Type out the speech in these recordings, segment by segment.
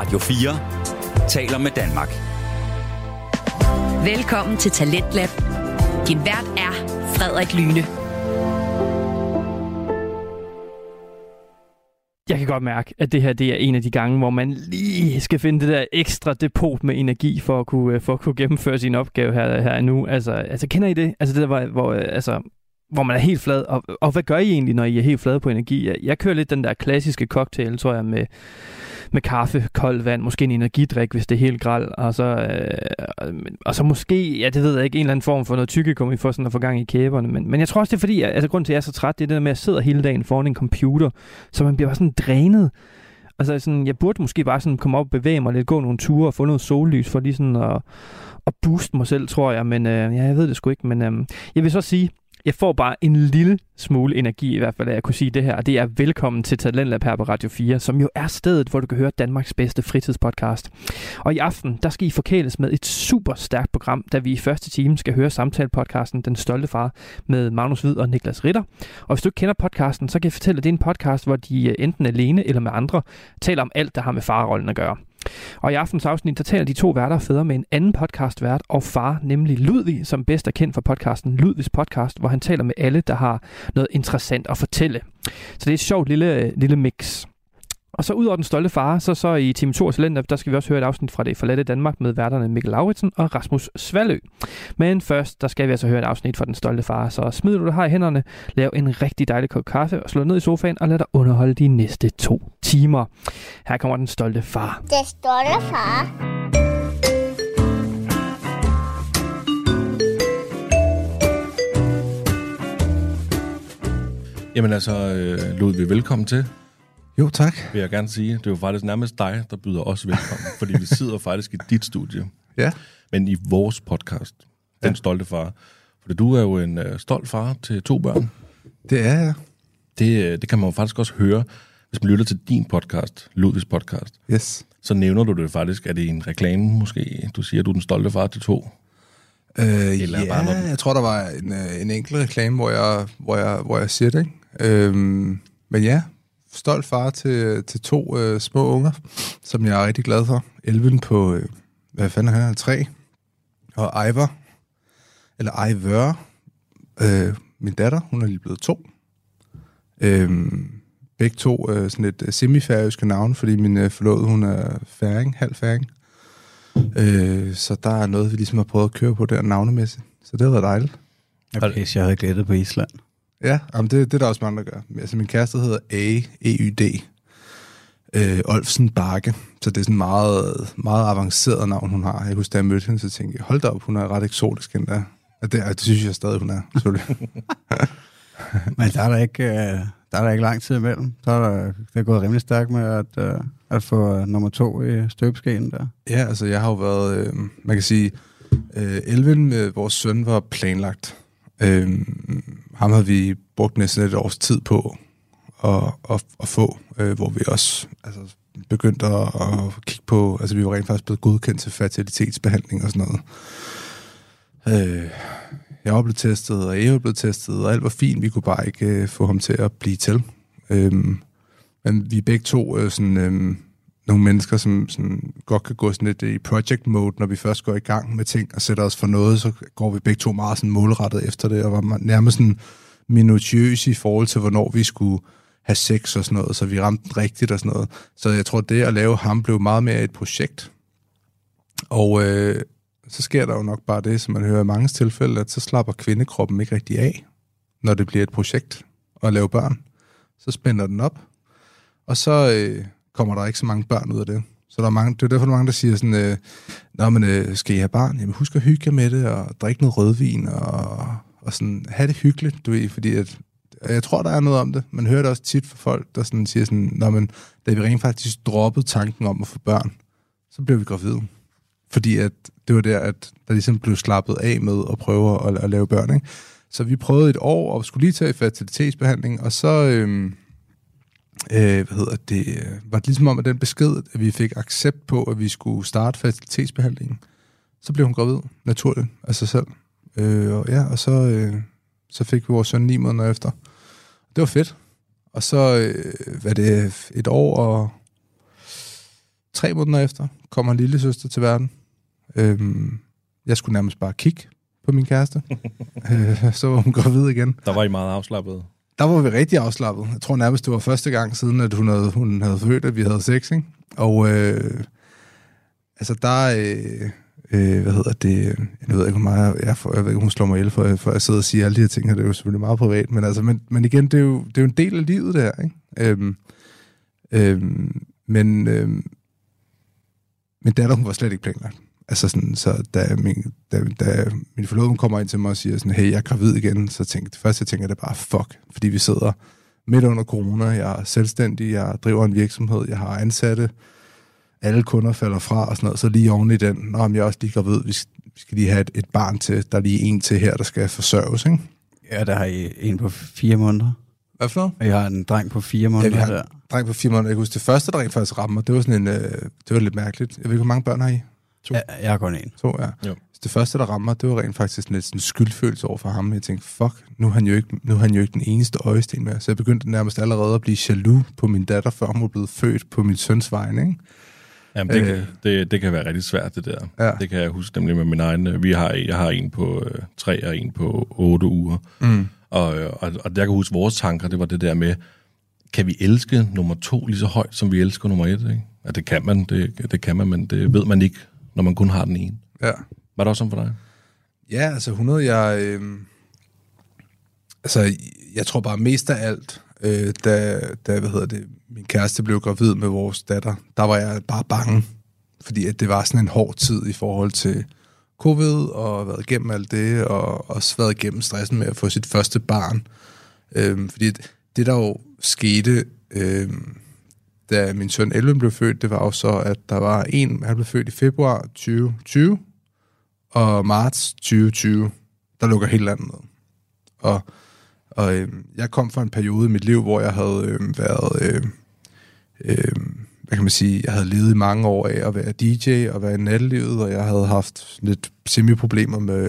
Radio 4 taler med Danmark. Velkommen til Talentlab. Din vært er Frederik Lyne. Jeg kan godt mærke, at det her det er en af de gange, hvor man lige skal finde det der ekstra depot med energi for at kunne, for at kunne gennemføre sin opgave her, her nu. Altså, altså kender I det? Altså det der, hvor, hvor altså, hvor man er helt flad. Og, og hvad gør I egentlig, når I er helt flade på energi? Jeg, jeg kører lidt den der klassiske cocktail, tror jeg, med, med kaffe, koldt vand, måske en energidrik, hvis det er helt græld, og så, øh, og så måske, ja, det ved jeg ikke, en eller anden form for noget tykkegummi for sådan at få gang i kæberne. Men, men jeg tror også, det er fordi, altså grund til, at jeg er så træt, det er det der med, at jeg sidder hele dagen foran en computer, så man bliver bare sådan drænet. Altså sådan, jeg burde måske bare sådan komme op og bevæge mig lidt, gå nogle ture og få noget sollys for lige sådan at, at booste mig selv, tror jeg. Men øh, ja, jeg ved det sgu ikke. Men øh, jeg vil så sige, jeg får bare en lille smule energi, i hvert fald, at jeg kunne sige det her. Og det er velkommen til Talentlab her på Radio 4, som jo er stedet, hvor du kan høre Danmarks bedste fritidspodcast. Og i aften, der skal I forkæles med et super stærkt program, da vi i første time skal høre samtalepodcasten Den Stolte Far med Magnus Hvid og Niklas Ritter. Og hvis du ikke kender podcasten, så kan jeg fortælle, at det er en podcast, hvor de øh, enten alene eller med andre taler om alt, der har med farrollen at gøre. Og i aftens afsnit, der taler de to værter fædre med en anden podcastvært og far, nemlig Ludvig, som bedst er kendt for podcasten Ludvigs podcast, hvor han taler med alle, der har noget interessant at fortælle. Så det er et sjovt lille, øh, lille mix. Og så ud over den stolte far, så så i Team 2 Talent, der skal vi også høre et afsnit fra det forladte Danmark med værterne Mikkel Lauritsen og Rasmus Svalø. Men først, der skal vi altså høre et afsnit fra den stolte far, så smid du det her i hænderne, lav en rigtig dejlig kop kaffe og slå ned i sofaen og lad dig underholde de næste to timer. Her kommer den stolte far. Den stolte far. Jamen altså, øh, Ludvig, velkommen til. Jo, tak. Vil jeg gerne sige. Det er jo faktisk nærmest dig, der byder os velkommen, fordi vi sidder faktisk i dit studie. Ja. Men i vores podcast, Den Ja. Stolte Far. For du er jo en øh, stolt far til to børn. Det er jeg. Det, øh, det kan man jo faktisk også høre, hvis man lytter til din podcast, Ludvigs podcast. Yes. Så nævner du det faktisk. Er det en reklame måske? Du siger, at du er den stolte far til to. Øh, Eller ja, bare noget- jeg tror, der var en, øh, en enkelt reklame, hvor jeg, hvor jeg, hvor jeg siger det. Ikke? Øhm, men ja, stolt far til, til to øh, små unger, som jeg er rigtig glad for. Elven på, øh, hvad fanden er han, tre. Og Ivar, eller Ivør, øh, min datter, hun er lige blevet to. Øhm, begge to øh, sådan et øh, semifærøske navn, fordi min øh, forlovede, hun er færing, halv færing. Øh, så der er noget, vi ligesom har prøvet at køre på der navnemæssigt. Så det har været dejligt. Okay, jeg havde gættet på Island. Ja, jamen det, det er der også mange, der gør. Altså min kæreste hedder A, E-Y-D. Øh, Olfsen Bakke. Så det er sådan meget, meget avanceret navn, hun har. Jeg husker, da jeg mødte hende, så tænkte jeg, hold da op, hun er ret eksotisk endda. Og det, og det synes jeg stadig, hun er. selvfølgelig. Men der er der ikke, øh, der er der ikke lang tid imellem. Så er der, det er gået rimelig stærkt med at, øh, at få øh, nummer to i støbeskeen der. ja, altså jeg har jo været, øh, man kan sige, øh, Elven med øh, vores søn var planlagt. Øh, ham havde vi brugt næsten et års tid på at, at, at få, øh, hvor vi også altså, begyndte at, at kigge på, altså vi var rent faktisk blevet godkendt til fertilitetsbehandling og sådan noget. Øh, jeg var blevet testet, og Eva blev testet, og alt var fint. Vi kunne bare ikke øh, få ham til at blive til. Øhm, men vi er begge to øh, sådan, øh, nogle mennesker, som sådan, godt kan gå sådan lidt øh, i project mode, når vi først går i gang med ting og sætter os for noget, så går vi begge to meget sådan målrettet efter det, og var nærmest sådan minutiøse i forhold til, hvornår vi skulle have sex og sådan noget, så vi ramte den rigtigt og sådan noget. Så jeg tror, det at lave ham blev meget mere et projekt. Og øh, så sker der jo nok bare det, som man hører i mange tilfælde, at så slapper kvindekroppen ikke rigtig af, når det bliver et projekt at lave børn. Så spænder den op, og så øh, kommer der ikke så mange børn ud af det. Så der er mange, det er derfor, der er mange, der siger sådan, øh, Nå, men øh, skal I have barn? Jamen husk at hygge jer med det, og drikke noget rødvin, og, og sådan, have det hyggeligt, du ved, fordi at, jeg tror, der er noget om det. Man hører det også tit fra folk, der sådan siger sådan, Nå, men da vi rent faktisk droppede tanken om at få børn, så blev vi gravide. Fordi at det var der, at der ligesom blev slappet af med at prøve at, at lave børn. Ikke? Så vi prøvede et år og skulle lige tage fertilitetsbehandling, og så øhm, øh, hvad hedder det, øh, var det ligesom om, at den besked, at vi fik accept på, at vi skulle starte fertilitetsbehandlingen, så blev hun gravid naturligt af sig selv. Øh, og ja, og så, øh, så fik vi vores søn ni måneder efter. Det var fedt. Og så øh, var det et år og tre måneder efter kommer en lille søster til verden. Øhm, jeg skulle nærmest bare kigge på min kæreste. øh, så var hun gravid igen. Der var I meget afslappet. Der var vi rigtig afslappet. Jeg tror nærmest, det var første gang siden, at hun havde, hun havde født, at vi havde sex, ikke? Og øh, altså der... Øh, øh, hvad hedder det? Jeg ved ikke, hvor meget jeg, for, jeg ved ikke, hun slår mig ihjel for, for at sidde og sige alle de her ting, her. det er jo selvfølgelig meget privat, men, altså, men, men igen, det er, jo, det er jo en del af livet, det her, ikke? Øhm, øhm, men, øhm, min datter, hun var slet ikke planlagt. Altså sådan, så da min, da, da min forlovede kommer ind til mig og siger sådan, hey, jeg er gravid igen, så tænkte det første, jeg tænker, det bare fuck, fordi vi sidder midt under corona, jeg er selvstændig, jeg driver en virksomhed, jeg har ansatte, alle kunder falder fra og sådan noget, så lige oven i den, nå, men jeg er også lige gravid, vi skal, vi skal lige have et, et barn til, der er lige en til her, der skal forsørges, ikke? Ja, der har I en på fire måneder. Hvad for noget? Og jeg har en dreng på fire Ja, måneder vi har der. en dreng på fire måneder. Jeg kan huske, det første, der rent faktisk ramte mig, det var sådan en, øh, det var lidt mærkeligt. Jeg ved ikke, hvor mange børn har I? To. Ja, jeg har kun en. To, ja. Jo. Det første, der rammer mig, det var rent faktisk lidt sådan en skyldfølelse over for ham. Jeg tænkte, fuck, nu er han jo ikke, nu er han jo ikke den eneste øjesten mere. Så jeg begyndte nærmest allerede at blive jaloux på min datter, før hun var blevet født på min søns vegne. Ikke? Jamen, det, Øh. kan, det, det kan være rigtig svært, det der. Ja. Det kan jeg huske nemlig med min egen. øh, Vi har, jeg har en på øh, tre og en på otte uger. Mm. Og, øh, og, og jeg kan huske, vores tanker, det var det der med, kan vi elske nummer to lige så højt, som vi elsker nummer et? Ikke? Ja, det kan man, det, det kan man, men det ved man ikke, når man kun har den ene. Ja. Var det også sådan for dig? Ja, altså 100, jeg... Øh, altså, jeg tror bare mest af alt, øh, da, da, hvad hedder det, min kæreste blev gravid med vores datter, der var jeg bare bange, fordi at det var sådan en hård tid i forhold til covid, og været igennem alt det, og også været igennem stressen med at få sit første barn. Øh, fordi det, der jo skete, øh, da min søn Elvin blev født, det var jo så, at der var en, han blev født i februar 2020, og marts 2020, der lukker helt landet ned. Og, og øh, jeg kom fra en periode i mit liv, hvor jeg havde øh, været, øh, øh, hvad kan man sige, jeg havde levet i mange år af at være DJ og være i nattelivet, og jeg havde haft lidt semi-problemer med,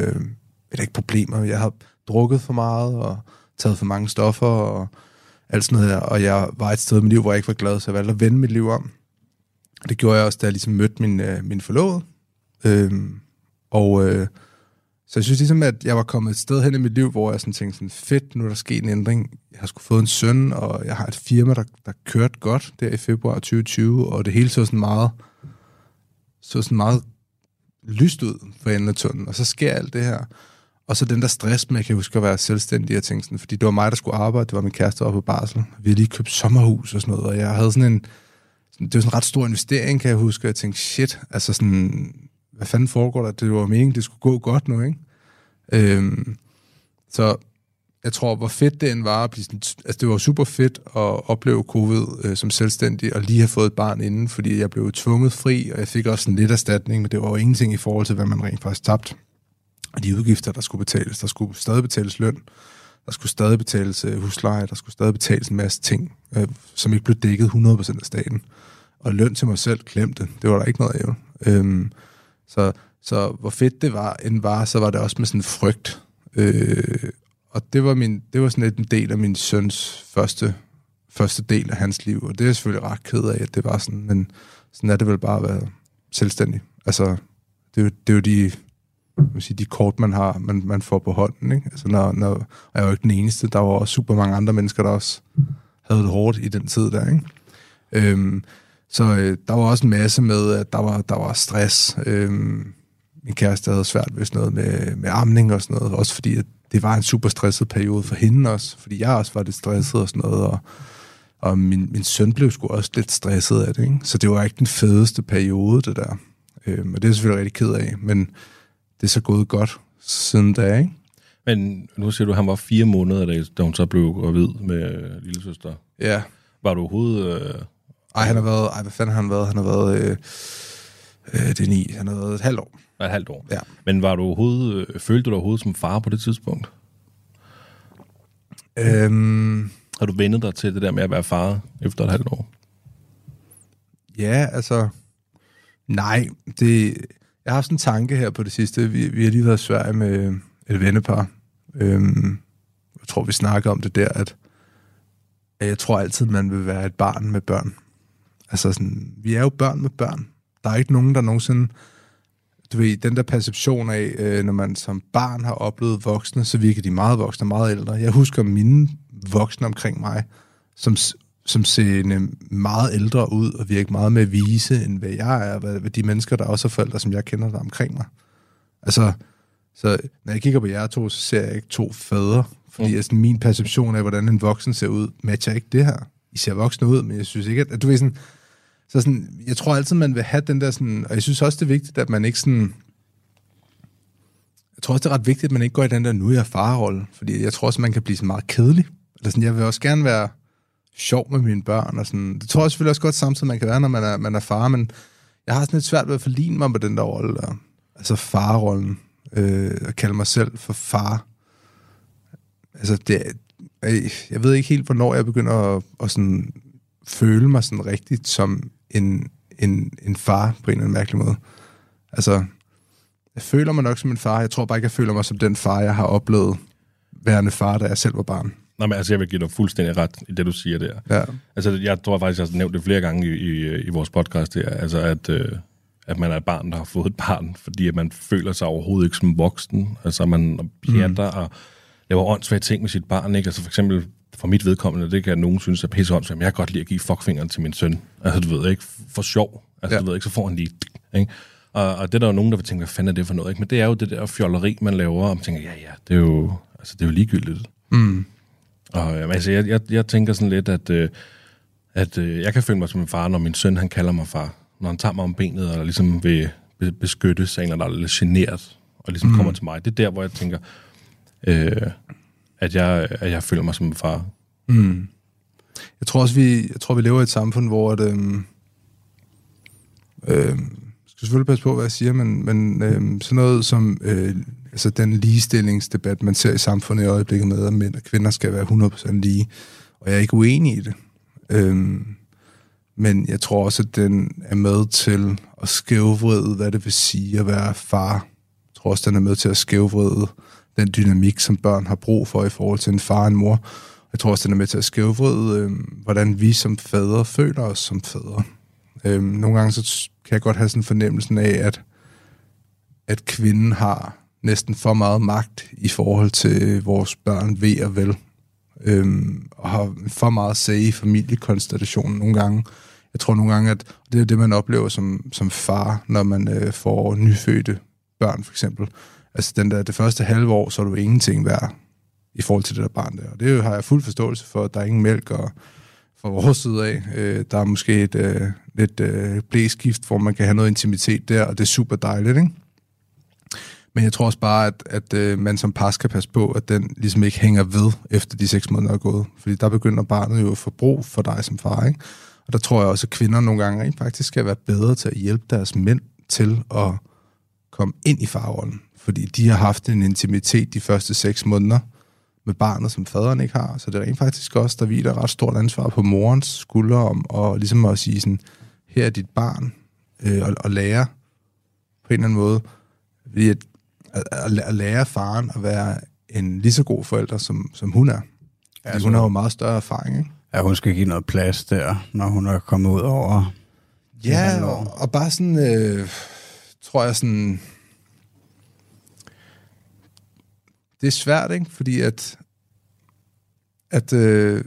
eller ikke problemer, jeg har drukket for meget og taget for mange stoffer og alt sådan noget her, og jeg var et sted i mit liv, hvor jeg ikke var glad, så jeg valgte at vende mit liv om. Det gjorde jeg også, da jeg ligesom mødte min, øh, min forlovede. Øhm, og øh, så jeg synes ligesom, at jeg var kommet et sted hen i mit liv, hvor jeg sådan tænkte sådan, fedt, nu er der sket en ændring. Jeg har sgu fået en søn, og jeg har et firma, der, der kørte godt der i februar 2020, og det hele så sådan meget, så sådan meget lyst ud for enden af tunnelen. Og så sker alt det her. Og så den der stress med, jeg kan huske at være selvstændig og tænke sådan, fordi det var mig, der skulle arbejde, det var min kæreste oppe på barsel. Vi havde lige købt sommerhus og sådan noget, og jeg havde sådan en, det var sådan en ret stor investering, kan jeg huske, og jeg tænkte, shit, altså sådan, hvad fanden foregår der? Det var meningen, det skulle gå godt nu, ikke? Øhm, så jeg tror, hvor fedt det end var at blive sådan, altså det var super fedt at opleve covid øh, som selvstændig, og lige have fået et barn inden, fordi jeg blev tvunget fri, og jeg fik også en lidt erstatning, men det var jo ingenting i forhold til, hvad man rent faktisk tabte. Og de udgifter, der skulle betales, der skulle stadig betales løn, der skulle stadig betales øh, husleje, der skulle stadig betales en masse ting, øh, som ikke blev dækket 100% af staten. Og løn til mig selv, klemte. Det var der ikke noget af. jo. Øhm, så, så hvor fedt det var, end var, så var det også med sådan en frygt. Øh, og det var, min, det var sådan lidt en del af min søns første, første del af hans liv, og det er jeg selvfølgelig ret ked af, at det var sådan, men sådan er det vel bare at være selvstændig. Altså, det er jo, det er jo de, man siger, de kort, man har, man, man får på hånden. Ikke? Altså, når, når, og jeg var jo ikke den eneste, der var også super mange andre mennesker, der også havde det hårdt i den tid der. Ikke? Øhm, så øh, der var også en masse med, at der var, der var stress. Øhm, min kæreste havde svært ved sådan noget med, med amning og sådan noget, også fordi at det var en super stresset periode for hende også, fordi jeg også var lidt stresset og sådan noget, og, og min, min søn blev sgu også lidt stresset af det, ikke? så det var ikke den fedeste periode, det der. Øhm, og det er jeg selvfølgelig rigtig ked af, men det er så gået godt siden da, ikke? Men nu siger du, at han var fire måneder, da, da hun så blev gravid med lille søster. Ja. Var du overhovedet... Øh, Ej, han har været, ej, hvad fanden har han været? Han har været, øh, øh, det er ni, han har været et halvt år. et halvt år. Ja. Men var du overhovedet, øh, følte du dig overhovedet som far på det tidspunkt? Øhm, Har du vendet dig til det der med at være far efter et halvt år? Ja, altså... Nej, det... Jeg har haft sådan en tanke her på det sidste. Vi, vi har lige været i Sverige med et vennepar. Øhm, jeg tror, vi snakker om det der, at at jeg tror altid, man vil være et barn med børn. Altså sådan, vi er jo børn med børn. Der er ikke nogen, der nogensinde... Du ved, den der perception af, øh, når man som barn har oplevet voksne, så virker de meget voksne, meget ældre. Jeg husker mine voksne omkring mig, som, som ser meget ældre ud og virker meget mere vise, end hvad jeg er, hvad, hvad de mennesker, der også er forældre, som jeg kender der omkring mig. Altså, så når jeg kigger på jer to, så ser jeg ikke to fædre, fordi mm. altså, min perception af, hvordan en voksen ser ud, matcher ikke det her. I ser voksne ud, men jeg synes ikke, at, at du ved sådan, så sådan, jeg tror altid, man vil have den der sådan, og jeg synes også, det er vigtigt, at man ikke sådan, jeg tror også, det er ret vigtigt, at man ikke går i den der, nu er jeg farrolle, fordi jeg tror også, man kan blive sådan meget kedelig. Eller sådan, jeg vil også gerne være sjov med mine børn, og sådan, det tror jeg selvfølgelig også godt samtidig, man kan være, når man er, man er far, men jeg har sådan lidt svært ved at forligne mig med den der rolle der. Altså farrollen, øh, at kalde mig selv for far. Altså, det, jeg ved ikke helt, hvornår jeg begynder at, at sådan føle mig sådan rigtigt som en, en, en far på en eller anden mærkelig måde. Altså, jeg føler mig nok som en far. Jeg tror bare ikke, jeg føler mig som den far, jeg har oplevet værende far, da jeg selv var barn. Nå, men altså, jeg vil give dig fuldstændig ret i det, du siger der. Ja. Altså, jeg tror faktisk, jeg har nævnt det flere gange i, i, i vores podcast her, altså, at, øh, at man er et barn, der har fået et barn, fordi at man føler sig overhovedet ikke som voksen. Altså, man pjatter mm. og laver åndssvage ting med sit barn, ikke? Altså, for eksempel, for mit vedkommende, det kan nogen synes er pisse åndssvagt, men jeg kan godt lide at give fuckfingeren til min søn. Altså, du ved ikke, for sjov. Altså, ja. du ved ikke, så får han lige, ikke? Og, og det er der jo nogen, der vil tænke, hvad fanden er det for noget, ikke? Men det er jo det der fjolleri, man laver, og man tænker, ja, ja, det er jo, altså, det er jo ligegyldigt. Mm. Og jamen, altså, jeg, jeg, jeg tænker sådan lidt, at, øh, at øh, jeg kan føle mig som en far, når min søn, han kalder mig far. Når han tager mig om benet, og ligesom vil beskytte sig, eller der er lidt generet, og ligesom mm. kommer til mig. Det er der, hvor jeg tænker, øh, at, jeg, at jeg føler mig som en far. Mm. Jeg tror også, vi, jeg tror, vi lever i et samfund, hvor det, øh, øh, skal selvfølgelig passe på, hvad jeg siger, men, men øh, sådan noget som øh, altså den ligestillingsdebat, man ser i samfundet i øjeblikket med, at mænd og kvinder skal være 100% lige, og jeg er ikke uenig i det. Øh, men jeg tror også, at den er med til at skævvride, hvad det vil sige at være far. Jeg tror også, den er med til at skævvride den dynamik, som børn har brug for i forhold til en far og en mor. Jeg tror også, den er med til at skævvride, øh, hvordan vi som fædre føler os som fædre. Øh, nogle gange så kan jeg godt have sådan fornemmelsen af, at, at kvinden har næsten for meget magt i forhold til vores børn ved og vel. Øhm, og har for meget sag i familiekonstellationen nogle gange. Jeg tror nogle gange, at det er det, man oplever som, som far, når man øh, får nyfødte børn, for eksempel. Altså den der, det første halve år, så er du ingenting værd i forhold til det der barn der. Og det har jeg fuld forståelse for, at der er ingen mælk, og fra vores side af, øh, der er måske et øh, lidt øh, blæskift, hvor man kan have noget intimitet der, og det er super dejligt, ikke? Men jeg tror også bare, at, at øh, man som par skal passe på, at den ligesom ikke hænger ved, efter de seks måneder er gået. Fordi der begynder barnet jo at få brug for dig som far, ikke? Og der tror jeg også, at kvinder nogle gange rent faktisk skal være bedre til at hjælpe deres mænd til at komme ind i farrollen. Fordi de har haft en intimitet de første seks måneder med barnet, som faderen ikke har. Så det er rent faktisk også, der hviler ret stort ansvar på morens skuldre om at, ligesom at sige sådan, her er dit barn, øh, og, og lære på en eller anden måde. Fordi at, at, at lære faren at være en lige så god forælder, som, som hun er. Altså, hun har jo meget større erfaring, ikke? Ja, hun skal give noget plads der, når hun er kommet ud over... Ja, og, og bare sådan, øh, tror jeg sådan... Det er svært, ikke? Fordi at... At... Øh,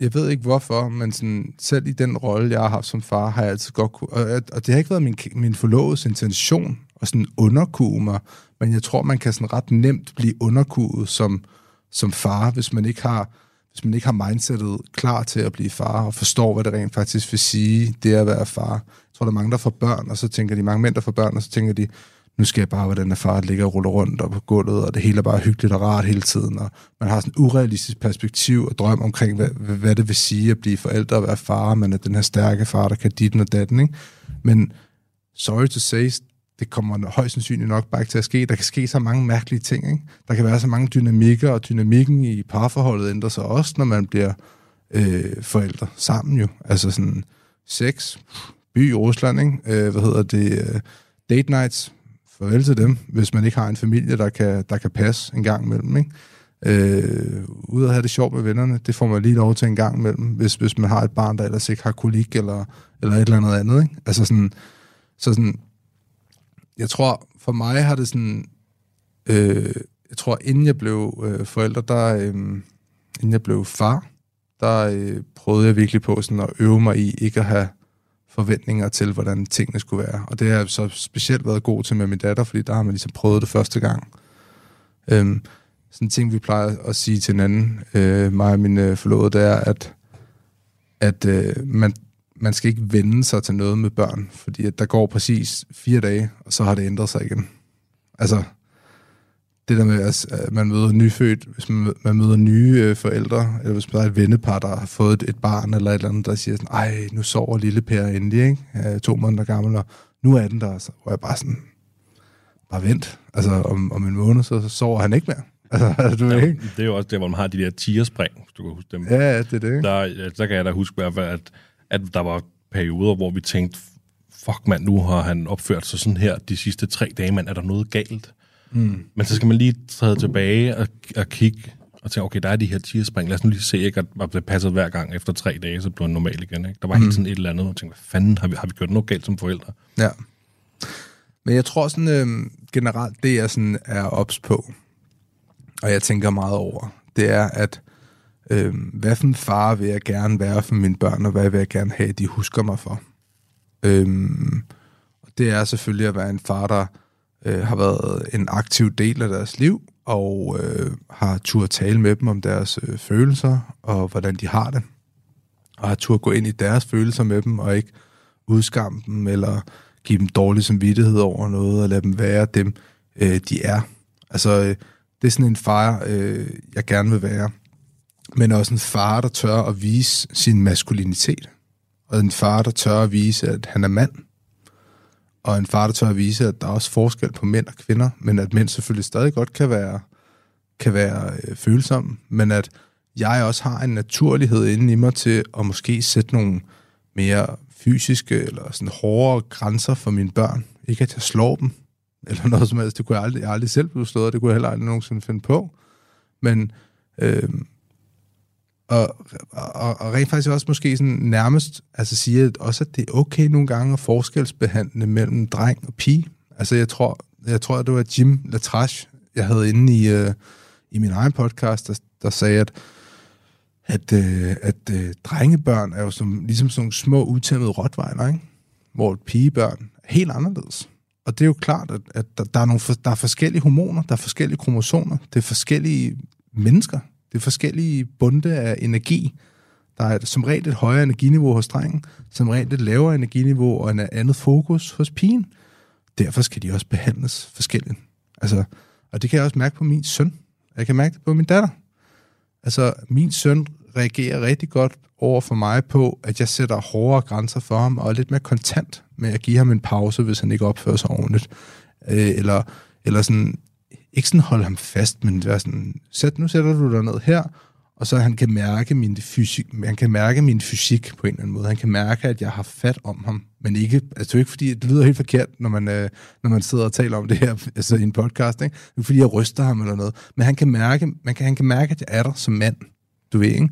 jeg ved ikke hvorfor, men sådan, selv i den rolle, jeg har haft som far, har jeg altid godt kunne... Og, og det har ikke været min, min forloves intention at sådan underkue mig, men jeg tror, man kan sådan ret nemt blive underkuet som, som far, hvis man ikke har hvis man ikke har mindsetet klar til at blive far, og forstår, hvad det rent faktisk vil sige, det at være far. Jeg tror, der er mange, der får børn, og så tænker de, mange mænd, der får børn, og så tænker de, nu skal jeg bare være den der far, der ligger og ruller rundt op på gulvet, og det hele er bare hyggeligt og rart hele tiden, og man har sådan en urealistisk perspektiv og drøm omkring, hvad, hvad det vil sige at blive forældre og være far, men at den her stærke far, der kan dit og datten, ikke? Men sorry to say, det kommer højst sandsynligt nok bare ikke til at ske. Der kan ske så mange mærkelige ting. Ikke? Der kan være så mange dynamikker, og dynamikken i parforholdet ændrer sig også, når man bliver øh, forældre sammen jo. Altså sådan sex, by i Rusland, ikke? Øh, hvad hedder det, øh, date nights, farvel til dem, hvis man ikke har en familie, der kan, der kan passe en gang imellem. Ikke? Øh, ud at have det sjovt med vennerne, det får man lige lov til en gang imellem, hvis, hvis man har et barn, der ellers ikke har kolik eller, eller et eller andet andet. Ikke? Altså sådan, så sådan, jeg tror, for mig har det sådan, øh, jeg tror, inden jeg blev øh, forælder, der, øh, inden jeg blev far, der øh, prøvede jeg virkelig på sådan at øve mig i ikke at have forventninger til, hvordan tingene skulle være. Og det har jeg så specielt været god til med min datter, fordi der har man ligesom prøvet det første gang. Øhm, sådan en ting, vi plejer at sige til hinanden, øh, mig og min øh, forlovede, det er, at, at øh, man, man skal ikke vende sig til noget med børn, fordi at der går præcis fire dage, og så har det ændret sig igen. Altså, det der med, at man møder nyfødt, hvis man, man møder nye øh, forældre, eller hvis man er et vennepar, der har fået et, et barn eller et eller andet, der siger sådan, ej, nu sover lille Per endelig, ikke? Øh, to måneder gammel, og nu er den der, så, hvor jeg bare sådan, bare vent. Altså, om, om en måned, så, så sover han ikke mere. Altså, du Ja, ikke? det er jo også der, hvor man har de der tierspring, hvis du kan huske dem. Ja, det er det? Der, der kan jeg da huske i hvert fald, at, at der var perioder, hvor vi tænkte, fuck mand, nu har han opført sig sådan her de sidste tre dage, mand, er der noget galt? Mm. Men så skal man lige træde tilbage og, og kigge, og tænke, okay, der er de her tierspring, lad os nu lige se, ikke, at det passer hver gang efter tre dage, så bliver han normal igen. Ikke? Der var mm. helt sådan et eller andet, og tænkte, hvad fanden, har vi, har vi gjort noget galt som forældre? Ja. Men jeg tror sådan øh, generelt, det jeg sådan er ops på, og jeg tænker meget over, det er, at øh, hvad for en far vil jeg gerne være for mine børn, og hvad vil jeg gerne have, de husker mig for. Øh, det er selvfølgelig at være en far, der øh, har været en aktiv del af deres liv, og øh, har tur at tale med dem om deres øh, følelser, og hvordan de har det. Og har tur at gå ind i deres følelser med dem, og ikke udskamme dem, eller give dem dårlig samvittighed over noget, og lade dem være dem, øh, de er. Altså, øh, det er sådan en far, øh, jeg gerne vil være. Men også en far, der tør at vise sin maskulinitet. Og en far, der tør at vise, at han er mand. Og en far, der tør at vise, at der er også forskel på mænd og kvinder, men at mænd selvfølgelig stadig godt kan være, kan være øh, følsomme, men at jeg også har en naturlighed inde i mig til at måske sætte nogle mere fysiske eller sådan hårdere grænser for mine børn. Ikke at jeg slår dem, eller noget som helst. Det kunne jeg aldrig, jeg aldrig selv blive slået, og det kunne jeg heller aldrig nogensinde finde på. Men, øh, og, og, og rent faktisk også måske sådan nærmest altså siger at også, at det er okay nogle gange at forskelsbehandle mellem dreng og pige. Altså jeg tror, jeg tror, at det var Jim Latrache, jeg havde inde i, øh, i min egen podcast, der, der sagde, at at, øh, at øh, drengebørn er jo som, ligesom sådan nogle små utæmmede rottweiler, ikke? hvor pigebørn er helt anderledes. Og det er jo klart, at, at der, der, er nogle, for- der er forskellige hormoner, der er forskellige kromosomer, det er forskellige mennesker, det er forskellige bunde af energi. Der er som regel et højere energiniveau hos drengen, som regel et lavere energiniveau og en andet fokus hos pigen. Derfor skal de også behandles forskelligt. Altså, og det kan jeg også mærke på min søn. Jeg kan mærke det på min datter. Altså, min søn reagerer rigtig godt over for mig på, at jeg sætter hårdere grænser for ham, og er lidt mere kontant med at give ham en pause, hvis han ikke opfører sig ordentligt. Øh, eller, eller sådan, ikke sådan holde ham fast, men være sådan, sæt, nu sætter du dig ned her, og så han kan mærke min fysik, han kan mærke min fysik på en eller anden måde. Han kan mærke, at jeg har fat om ham, men ikke, altså det er ikke fordi, det lyder helt forkert, når man, øh, når man sidder og taler om det her altså i en podcast, ikke? Det er fordi, jeg ryster ham eller noget, men han kan mærke, man kan, han kan mærke, at jeg er der som mand, du ved, ikke?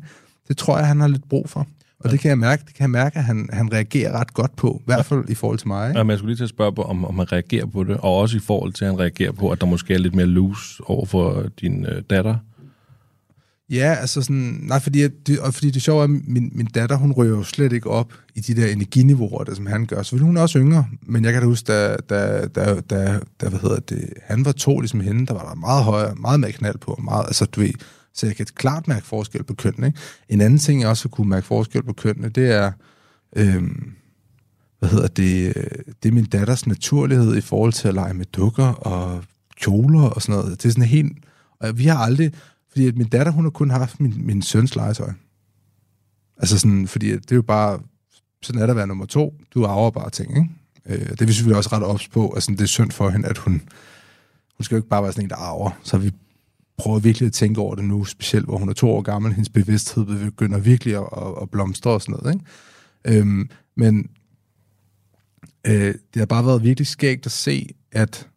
Det tror jeg, han har lidt brug for. Og det kan jeg mærke, det kan jeg mærke, at han, han reagerer ret godt på, i hvert fald i forhold til mig. Ikke? Ja, men jeg skulle lige til at spørge på, om, om han reagerer på det, og også i forhold til, at han reagerer på, at der måske er lidt mere loose over for din øh, datter. Ja, altså sådan, nej, fordi, at det, og fordi det sjove er, at min, min datter, hun ryger jo slet ikke op i de der energiniveauer, der, som han gør. Så hun er også yngre, men jeg kan da huske, da, da, da, da, da hvad hedder det, han var to ligesom hende, der var der meget højere, meget mere knald på, meget, altså du ved, så jeg kan klart mærke forskel på kønnene. Ikke? En anden ting, jeg også har kunne mærke forskel på kønnene, det er, øh, hvad hedder det, øh, det er min datters naturlighed i forhold til at lege med dukker og kjoler og sådan noget. Det er sådan helt, og vi har aldrig, fordi at min datter, hun har kun haft min, min søns legetøj. Altså sådan, fordi det er jo bare, sådan er der at være nummer to, du arver bare ting, ikke? Øh, det er vi selvfølgelig også ret ops på, altså det er synd for hende, at hun, hun skal jo ikke bare være sådan en, der arver, så vi prøver virkelig at tænke over det nu, specielt hvor hun er to år gammel, hendes bevidsthed begynder virkelig at, at, at blomstre og sådan noget, ikke? Øhm, men øh, det har bare været virkelig skægt at se, at,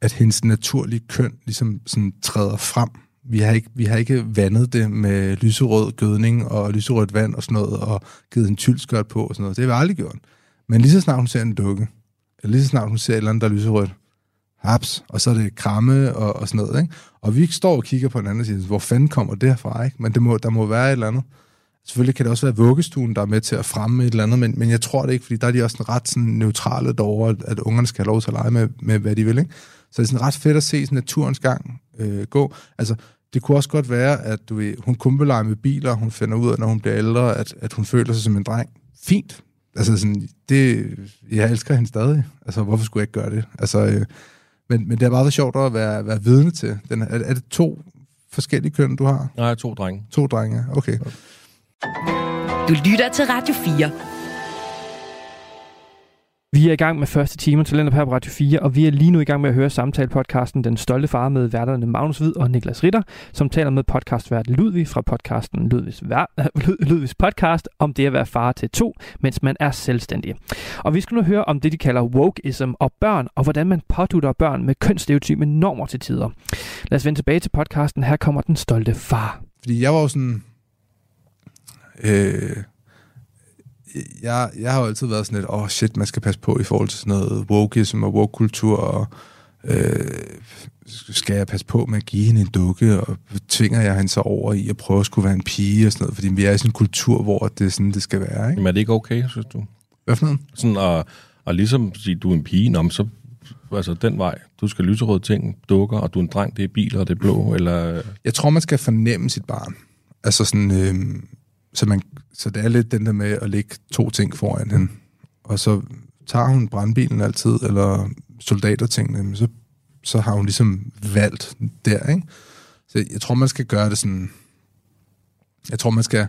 at hendes naturlige køn ligesom sådan træder frem vi har, ikke, vi har ikke vandet det med lyserød gødning og lyserødt vand og sådan noget, og givet en tyldskørt på og sådan noget. Det har vi aldrig gjort. Men lige så snart hun ser en dukke, eller lige så snart hun ser et eller andet, der er lyserødt, haps, og så er det kramme og, og sådan noget. Ikke? Og vi står og kigger på hinanden og siger, hvor fanden kommer det fra? Ikke? Men det må, der må være et eller andet. Selvfølgelig kan det også være vuggestuen, der er med til at fremme et eller andet, men, men jeg tror det ikke, fordi der er de også ret sådan neutrale derovre, at ungerne skal have lov til at lege med, med hvad de vil. Ikke? Så det er sådan ret fedt at se sådan naturens gang øh, gå. Altså, det kunne også godt være, at du ved, hun kun vil lege med biler, hun finder ud af, når hun bliver ældre, at, at hun føler sig som en dreng. Fint. Altså sådan, det, jeg elsker hende stadig. Altså, hvorfor skulle jeg ikke gøre det? Altså, øh, men, men det har bare været sjovt at være, være vidne til. Den, er, er det to forskellige køn, du har? Nej, to drenge. To drenge, okay. Du lytter til Radio 4. Vi er i gang med første time til her på Radio 4, og vi er lige nu i gang med at høre samtale-podcasten Den Stolte Far med værterne Magnus Hvid og Niklas Ritter, som taler med podcastvært Ludvig fra podcasten Ludvigs, Vær- Ludvigs podcast om det at være far til to, mens man er selvstændig. Og vi skal nu høre om det, de kalder wokeism og børn, og hvordan man pådutter børn med kønsstereotype normer til tider. Lad os vende tilbage til podcasten. Her kommer Den Stolte Far. Fordi jeg var jo sådan... Øh, jeg, jeg har jo altid været sådan lidt, åh oh shit, man skal passe på i forhold til sådan noget wokeism og woke-kultur, og øh, skal jeg passe på med at give hende en dukke, og tvinger jeg hende så over i at prøve at skulle være en pige og sådan noget, fordi vi er i sådan en kultur, hvor det er sådan, det skal være, ikke? Jamen er det ikke okay, synes du? Hvad for noget? Sådan at, at ligesom sige, du er en pige, nå, men så altså den vej. Du skal lyserøde ting, dukker, og du er en dreng, det er biler, og det er blå, eller... Jeg tror, man skal fornemme sit barn. Altså sådan, øh, så, man, så det er lidt den der med at lægge to ting foran hende. Og så tager hun brandbilen altid, eller soldatertingene, så, så har hun ligesom valgt der, ikke? Så jeg tror, man skal gøre det sådan... Jeg tror, man skal...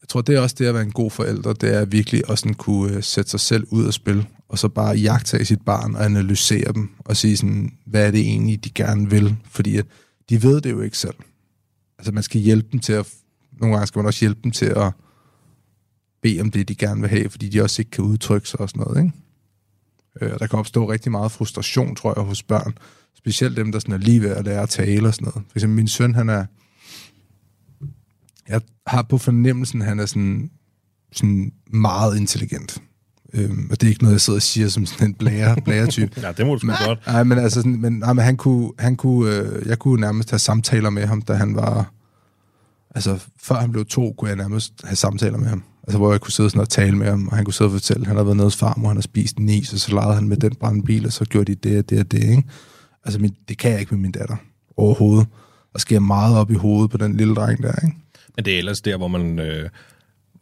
Jeg tror, det er også det at være en god forælder, det er virkelig at sådan kunne øh, sætte sig selv ud og spil, og så bare jagtage sit barn og analysere dem, og sige sådan, hvad er det egentlig, de gerne vil? Fordi at de ved det jo ikke selv. Altså, man skal hjælpe dem til at nogle gange skal man også hjælpe dem til at bede om det, de gerne vil have, fordi de også ikke kan udtrykke sig og sådan noget, ikke? Øh, der kan opstå rigtig meget frustration, tror jeg, hos børn. Specielt dem, der sådan er lige ved at lære at tale og sådan noget. For eksempel min søn, han er... Jeg har på fornemmelsen, han er sådan, sådan meget intelligent. Øhm, og det er ikke noget, jeg sidder og siger som sådan en blære, blære-type. ja, det må du sgu godt. Nej, men altså, sådan, men, nej, men han kunne, han kunne, øh, jeg kunne nærmest have samtaler med ham, da han var altså, før han blev to, kunne jeg nærmest have samtaler med ham. Altså, hvor jeg kunne sidde sådan og tale med ham, og han kunne sidde og fortælle, at han havde været nede hos farmor, han har spist en is, og så legede han med den brandbil, og så gjorde de det og det og det, ikke? Altså, min, det kan jeg ikke med min datter overhovedet. Og sker meget op i hovedet på den lille dreng der, ikke? Men det er ellers der, hvor man, øh,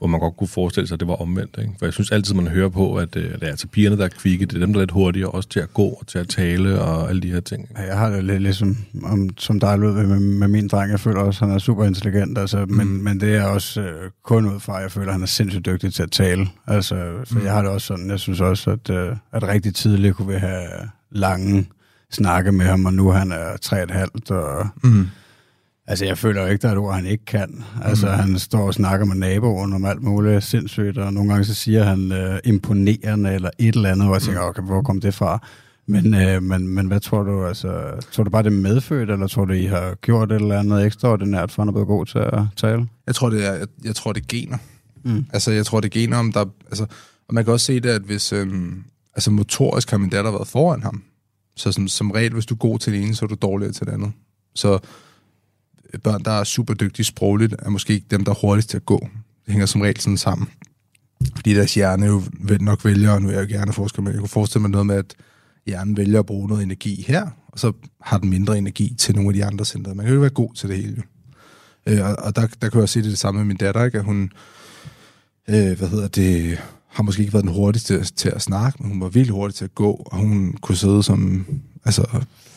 hvor man godt kunne forestille sig, at det var omvendt. Ikke? For jeg synes altid, man hører på, at øh, det er altså pigerne, der er kvikke. Det er dem, der er lidt hurtigere også til at gå og til at tale og alle de her ting. Ja, jeg har det lidt ligesom, om, som dig lød med, med min dreng. Jeg føler også, at han er super intelligent, altså, mm. men, men det er også øh, kun ud fra, at jeg føler, at han er sindssygt dygtig til at tale. Altså, så mm. jeg har det også sådan, jeg synes også, at, øh, at rigtig tidligt kunne vi have lange snakke med ham, og nu han er tre et halvt, og... Mm Altså, jeg føler jo ikke, der er et ord, han ikke kan. Altså, mm. han står og snakker med naboen om alt muligt sindssygt, og nogle gange så siger han øh, imponerende eller et eller andet, og jeg tænker, okay, hvor kom det fra? Men, øh, men, men hvad tror du, altså, tror du bare, det er medfødt, eller tror du, I har gjort et eller andet ekstraordinært, for han er blevet god til at tale? Jeg tror, det er, jeg, jeg tror, det er gener. Mm. Altså, jeg tror, det er gener, om der, altså, og man kan også se det, at hvis, øhm, altså motorisk har min datter været foran ham. Så som, som regel, hvis du er god til det ene, så er du dårligere til det andet. Så børn, der er super dygtige sprogligt, er måske ikke dem, der er hurtigst til at gå. Det hænger som regel sådan sammen. Fordi deres hjerne jo nok vælger, og nu er jeg jo gerne forsker, men jeg kunne forestille mig noget med, at hjernen vælger at bruge noget energi her, og så har den mindre energi til nogle af de andre centre. Man kan jo ikke være god til det hele. Jo. Øh, og, og der, der kan jeg også se det, det samme med min datter, ikke? at hun, øh, hvad hedder det, har måske ikke været den hurtigste til, at snakke, men hun var virkelig hurtig til at gå, og hun kunne sidde som altså,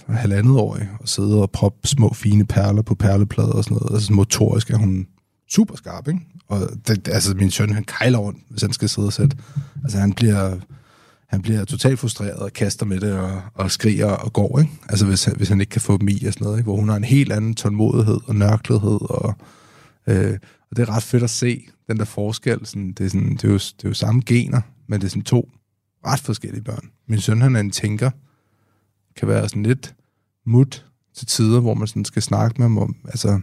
halvandet år og sidde og proppe små fine perler på perleplader og sådan noget. Altså motorisk er hun super skarp, ikke? Og det, altså min søn, han kejler rundt, hvis han skal sidde og sætte. Altså han bliver, han bliver totalt frustreret og kaster med det og, og skriger og går, ikke? Altså hvis, hvis han ikke kan få dem i og sådan noget, ikke? Hvor hun har en helt anden tålmodighed og nørklighed og, øh, og det er ret fedt at se, den der forskel. Sådan, det, er sådan, det, er jo, det er jo samme gener, men det er sådan to ret forskellige børn. Min søn, han er en tænker, kan være sådan lidt mut til tider, hvor man sådan skal snakke med ham om, altså,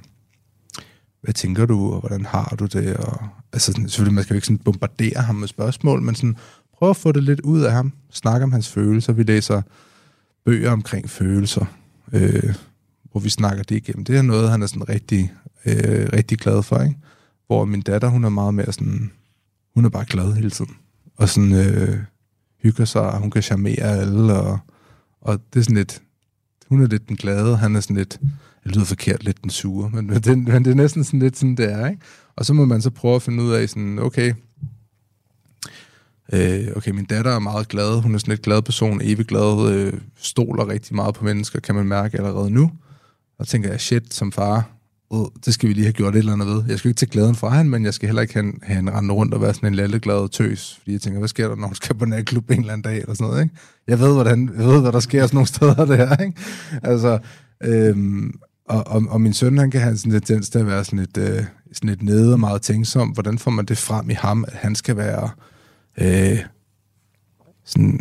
hvad tænker du, og hvordan har du det? Og, altså, sådan, selvfølgelig, man skal jo ikke sådan bombardere ham med spørgsmål, men sådan, prøv at få det lidt ud af ham. Snakke om hans følelser. Vi læser bøger omkring følelser, øh, hvor vi snakker det igennem. Det er noget, han er sådan rigtig, øh, rigtig glad for, ikke? Hvor min datter, hun er meget mere sådan, hun er bare glad hele tiden. Og sådan øh, hygger sig, og hun kan charmere alle, og, og det er sådan lidt, hun er lidt den glade, han er sådan lidt, det lyder forkert, lidt den sure, men det, men det er næsten sådan lidt sådan, det er, ikke? Og så må man så prøve at finde ud af sådan, okay, øh, okay, min datter er meget glad, hun er sådan lidt glad person, evig glad, øh, stoler rigtig meget på mennesker, kan man mærke allerede nu. Og tænker jeg, shit, som far, øh, det skal vi lige have gjort et eller andet ved. Jeg skal ikke tage glæden fra han, men jeg skal heller ikke have, have en rende rundt og være sådan en lalleglad tøs, fordi jeg tænker, hvad sker der, når hun skal på natklub en eller anden dag, eller sådan noget, ikke? Jeg ved, hvordan, jeg ved hvad der sker sådan nogle steder der, ikke? Altså, øhm, og, og, og min søn, han kan have sådan en tendens til at være sådan lidt, øh, sådan lidt nede og meget tænksom. Hvordan får man det frem i ham, at han skal være øh, sådan,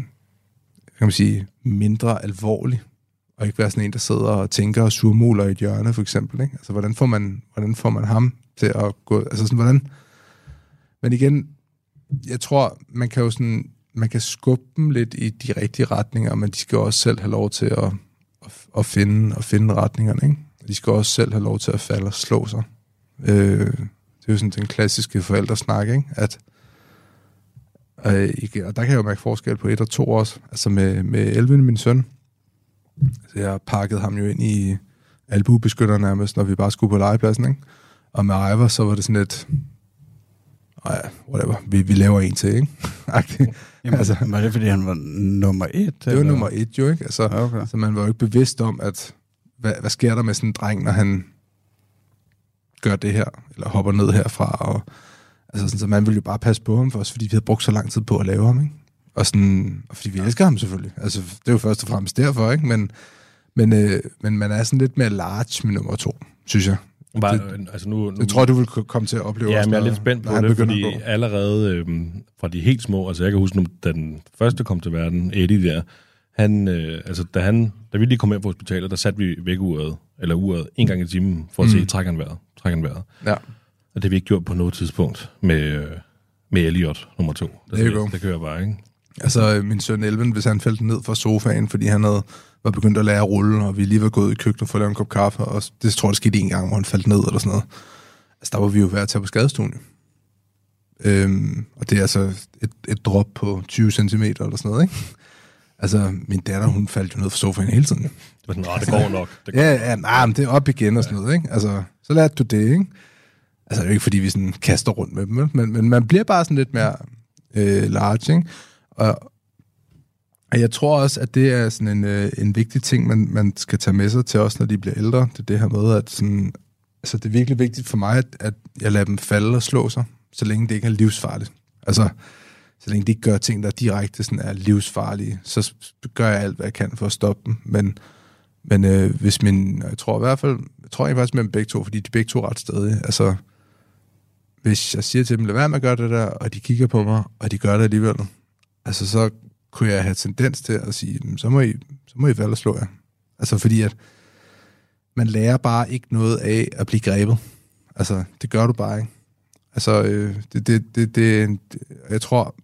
kan man sige, mindre alvorlig, og ikke være sådan en, der sidder og tænker og surmuler i et hjørne, for eksempel. Ikke? Altså, hvordan får, man, hvordan får man ham til at gå... Altså, sådan, hvordan... Men igen, jeg tror, man kan jo sådan... Man kan skubbe dem lidt i de rigtige retninger, men de skal også selv have lov til at, at, at finde, at finde retningerne, ikke? De skal også selv have lov til at falde og slå sig. Øh, det er jo sådan den klassiske forældresnak, ikke? At, øh, og der kan jeg jo mærke forskel på et og to også. Altså med, med Elvin, min søn, så jeg pakkede ham jo ind i albuebeskytter nærmest, når vi bare skulle på legepladsen, ikke? Og med Ivor, så var det sådan lidt, ja, whatever, vi, vi laver en til, ikke? Jamen, altså, var det, fordi han var nummer et? Det var nummer et jo, ikke? Altså, okay. Så man var jo ikke bevidst om, at hvad, hvad sker der med sådan en dreng, når han gør det her, eller hopper ned herfra, og altså sådan, så man ville jo bare passe på ham for os, fordi vi havde brugt så lang tid på at lave ham, ikke? Og, sådan, og fordi vi elsker ham selvfølgelig. Altså, det er jo først og fremmest derfor, ikke? Men, men, øh, men man er sådan lidt mere large med nummer to, synes jeg. Bare, det, altså nu, nu, jeg tror, du vil komme til at opleve Ja, også, men jeg er lidt spændt på det, fordi allerede øhm, fra de helt små, altså jeg kan huske, da den første kom til verden, Eddie der, han, øh, altså da, han, da vi lige kom ind på hospitalet, der satte vi vækkeuret, eller uret, en gang i timen, for at Mm. se, trækker han vejret, trækker han vejret. Ja. Og det har vi ikke gjort på noget tidspunkt med, øh, med Elliot, nummer to. Go. Det, det kører bare, ikke? Altså, øh, min søn Elven, hvis han faldt ned fra sofaen, fordi han havde, var begyndt at lære at rulle, og vi lige var gået i køkkenet for at lave en kop kaffe, og det tror jeg, det skete en gang, hvor han faldt ned eller sådan noget. Altså, der var vi jo ved at tage på skadestuen. Øhm, og det er altså et, et drop på 20 cm eller sådan noget, ikke? Altså, min datter, hun faldt jo ned fra sofaen hele tiden. Det var sådan, "Åh, det går nok. Det går. Ja, ja, nej, men det er op igen og sådan noget, ikke? Altså, så lærte du det, ikke? Altså, det er jo ikke, fordi vi sådan kaster rundt med dem, men, men man bliver bare sådan lidt mere øh, large, ikke? Og, og jeg tror også, at det er sådan en, øh, en vigtig ting, man, man skal tage med sig til os, når de bliver ældre. Det er det her med, at sådan, altså, det er virkelig vigtigt for mig, at, at jeg lader dem falde og slå sig, så længe det ikke er livsfarligt. Altså, så længe de ikke gør ting, der direkte sådan er livsfarlige, så gør jeg alt, hvad jeg kan for at stoppe dem. Men, men øh, hvis min, jeg tror i hvert fald, jeg tror jeg faktisk med dem begge to, fordi de er begge to ret stadig. Altså, hvis jeg siger til dem, lad være med at gøre det der, og de kigger på mig, og de gør det alligevel, altså så kunne jeg have tendens til at sige, så må I, så må I falde og slå jer. Altså fordi at man lærer bare ikke noget af at blive grebet. Altså, det gør du bare ikke. Altså, øh, det, det, det, det, er jeg tror,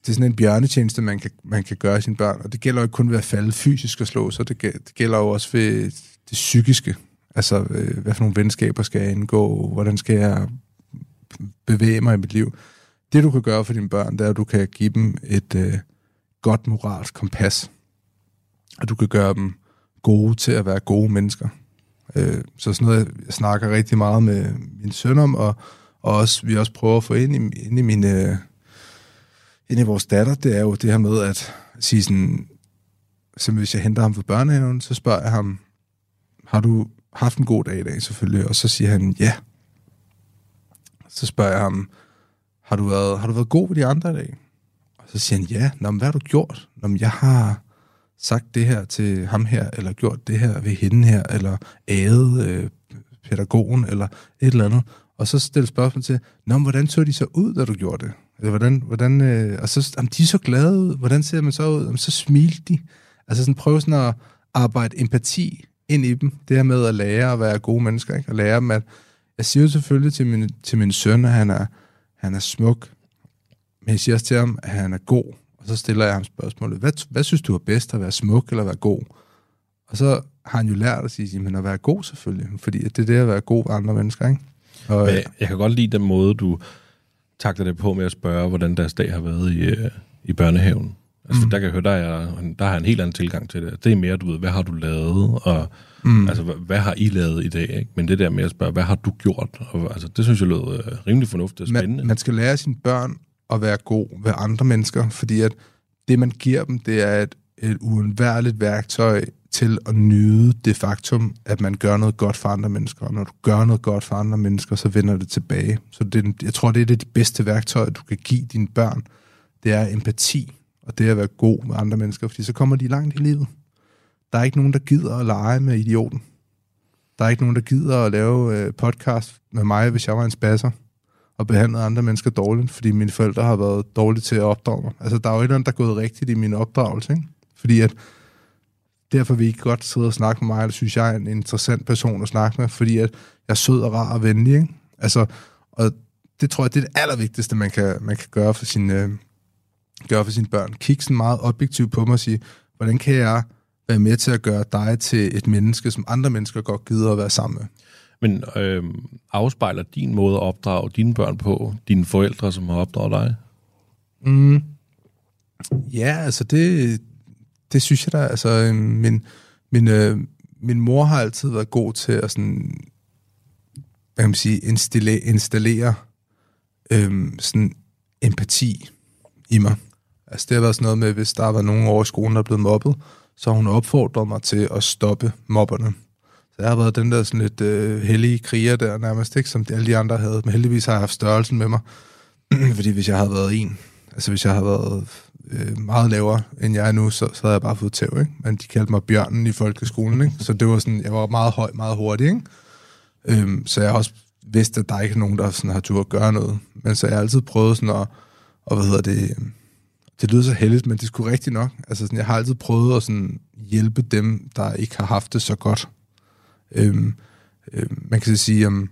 det er sådan en bjørnetjeneste, man kan, man kan gøre sine børn, og det gælder jo ikke kun ved at falde fysisk og slå sig, det, det gælder jo også ved det psykiske. Altså, øh, hvad for nogle venskaber skal jeg indgå, hvordan skal jeg bevæge mig i mit liv. Det, du kan gøre for dine børn, det er, at du kan give dem et øh, godt moralsk kompas, og du kan gøre dem gode til at være gode mennesker. Øh, så sådan noget, jeg snakker rigtig meget med min søn om, og, og også, vi også prøver at få ind i, ind i mine øh, ind i vores datter, det er jo det her med at sige sådan, som hvis jeg henter ham fra børnehaven, så spørger jeg ham, har du haft en god dag i dag selvfølgelig? Og så siger han, ja. Så spørger jeg ham, har du været, har du været god ved de andre i dag? Og så siger han, ja. Nå, men hvad har du gjort? Nå, men jeg har sagt det her til ham her, eller gjort det her ved hende her, eller ædet øh, pædagogen, eller et eller andet. Og så stille spørgsmål til, Nå, men hvordan så de så ud, da du gjorde det? Eller hvordan, hvordan, øh, og så, jamen, de er så glade ud. Hvordan ser man så ud? Jamen, så smilte de. Altså sådan prøve sådan at, arbejde empati ind i dem. Det her med at lære at være gode mennesker, ikke? Og lære dem, at jeg siger jo selvfølgelig til min, til min søn, at han er, han er smuk, men jeg siger også til ham, at han er god. Og så stiller jeg ham spørgsmålet, hvad, hvad synes du er bedst, at være smuk eller at være god? Og så har han jo lært at sige, men at være god selvfølgelig, fordi det er det at være god ved andre mennesker, ikke? Og, jeg, jeg kan godt lide den måde, du takter det på med at spørge, hvordan deres dag har været i, øh, i børnehaven. Altså, mm. der kan jeg høre, der er, der har en helt anden tilgang til det. Det er mere, du ved, hvad har du lavet, og mm. altså, hvad, hvad har I lavet i dag? Ikke? Men det der med at spørge, hvad har du gjort? Og, altså, det synes jeg lød øh, rimelig fornuftigt og spændende. man, man skal lære sine børn at være god ved andre mennesker, fordi at det, man giver dem, det er et, et uundværligt værktøj til at nyde det faktum, at man gør noget godt for andre mennesker. Og når du gør noget godt for andre mennesker, så vender det tilbage. Så det, jeg tror, det er det de bedste værktøjer, du kan give dine børn. Det er empati, og det er at være god med andre mennesker, fordi så kommer de langt i livet. Der er ikke nogen, der gider at lege med idioten. Der er ikke nogen, der gider at lave øh, podcast med mig, hvis jeg var en spasser og behandlet andre mennesker dårligt, fordi mine forældre har været dårlige til at opdrage mig. Altså, der er jo et eller andet, der er gået rigtigt i min opdragelse, ikke? Fordi at derfor vil I ikke godt sidde og snakke med mig, eller synes jeg er en interessant person at snakke med, fordi at jeg er sød og rar og venlig, ikke? Altså, og det tror jeg, det er det allervigtigste, man kan, man kan gøre for sine, øh, gøre for sine børn. Kig sådan meget objektivt på mig og sige, hvordan kan jeg være med til at gøre dig til et menneske, som andre mennesker godt gider at være sammen med? Men øh, afspejler din måde at opdrage dine børn på, dine forældre, som har opdraget dig? Mm. Ja, altså det, det synes jeg da. Altså, øh, min, min, øh, min mor har altid været god til at sådan, hvad kan man sige, installere, installere øh, sådan empati i mig. Altså det har været sådan noget med, hvis der var nogen over i skolen, der er blevet mobbet, så har hun opfordret mig til at stoppe mobberne. Så jeg har været den der sådan lidt øh, hellige kriger der nærmest, ikke, som de, alle de andre havde. Men heldigvis har jeg haft størrelsen med mig. Fordi hvis jeg havde været en, altså hvis jeg havde været øh, meget lavere, end jeg er nu, så, så havde jeg bare fået tæv, ikke? Men de kaldte mig bjørnen i folkeskolen, ikke? Så det var sådan, jeg var meget høj, meget hurtig, ikke? Øhm, så jeg har også vidst, at der ikke er nogen, der sådan har tur at gøre noget. Men så jeg har altid prøvet sådan at, og hvad hedder det, øhm, det lyder så heldigt, men det skulle rigtigt nok. Altså sådan, jeg har altid prøvet at sådan hjælpe dem, der ikke har haft det så godt. Øhm, øhm, man kan så sige, um,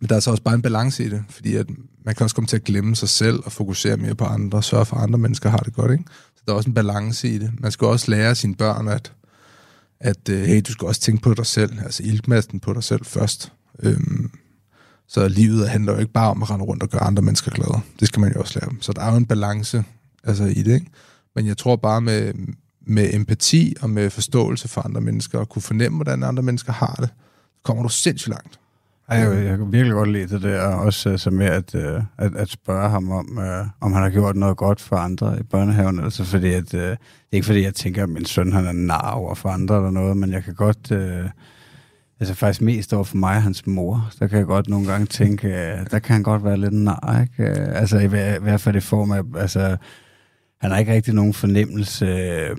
men der er så også bare en balance i det, fordi at man kan også komme til at glemme sig selv og fokusere mere på andre, og sørge for, at andre mennesker har det godt. Ikke? Så der er også en balance i det. Man skal også lære sine børn, at, at øh, hey, du skal også tænke på dig selv, altså iltmasten på dig selv først. Øhm, så livet handler jo ikke bare om at rende rundt og gøre andre mennesker glade. Det skal man jo også lære dem. Så der er jo en balance altså, i det. Ikke? Men jeg tror bare med, med empati og med forståelse for andre mennesker, og kunne fornemme, hvordan andre mennesker har det, kommer du sindssygt langt. Ej, jeg, jeg kan virkelig godt lide det der, også altså med at, øh, at, at spørge ham om, øh, om han har gjort noget godt for andre i børnehaven. Altså fordi at, øh, det er ikke fordi, jeg tænker, at min søn han er nar over for andre eller noget, men jeg kan godt, Øh, altså faktisk mest over for mig hans mor, der kan jeg godt nogle gange tænke, øh, der kan han godt være lidt nar, ikke? Øh, altså i, i hvert fald i form af, altså han har ikke rigtig nogen fornemmelse øh,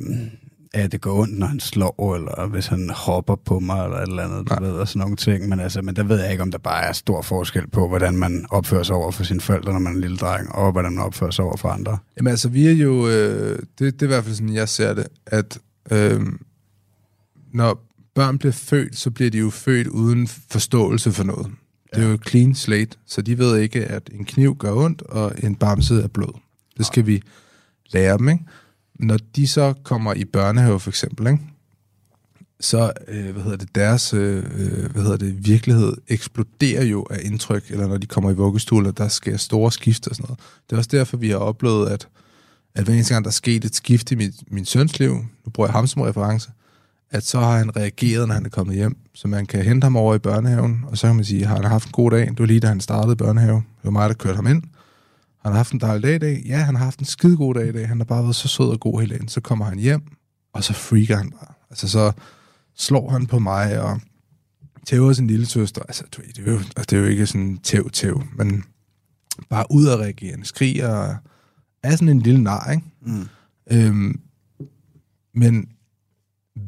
af, at det går ondt, når han slår, eller hvis han hopper på mig, eller et eller andet, du ved, og sådan nogle ting. Men, altså, men der ved jeg ikke, om der bare er stor forskel på, hvordan man opfører sig over for sine forældre, når man er en lille dreng, og hvordan man opfører sig over for andre. Jamen altså, vi er jo, øh, det, det er i hvert fald sådan, jeg ser det, at øh, når børn bliver født, så bliver de jo født uden forståelse for noget. Ja. Det er jo clean slate, så de ved ikke, at en kniv gør ondt, og en bamse er blød. Det skal vi lære dem, ikke? Når de så kommer i børnehave for eksempel, ikke? så øh, hvad hedder det, deres øh, øh hvad hedder det, virkelighed eksploderer jo af indtryk, eller når de kommer i vuggestue, der sker store skift og sådan noget. Det er også derfor, vi har oplevet, at, at hver eneste gang, der er sket et skift i min, min søns liv, nu bruger jeg ham som reference, at så har han reageret, når han er kommet hjem. Så man kan hente ham over i børnehaven, og så kan man sige, har han haft en god dag? Det var lige da han startede børnehave. Det var mig, der kørte ham ind. Han har haft en dejlig dag i dag. Ja, han har haft en skide god dag i dag. Han har bare været så sød og god hele dagen. Så kommer han hjem, og så freaker han bare. Altså, så slår han på mig, og tæver sin lille søster. Altså, det, er jo, altså, det er jo ikke sådan tæv-tæv, men bare ud af reagerende. Skriger og er sådan en lille nar, ikke? Mm. Øhm, men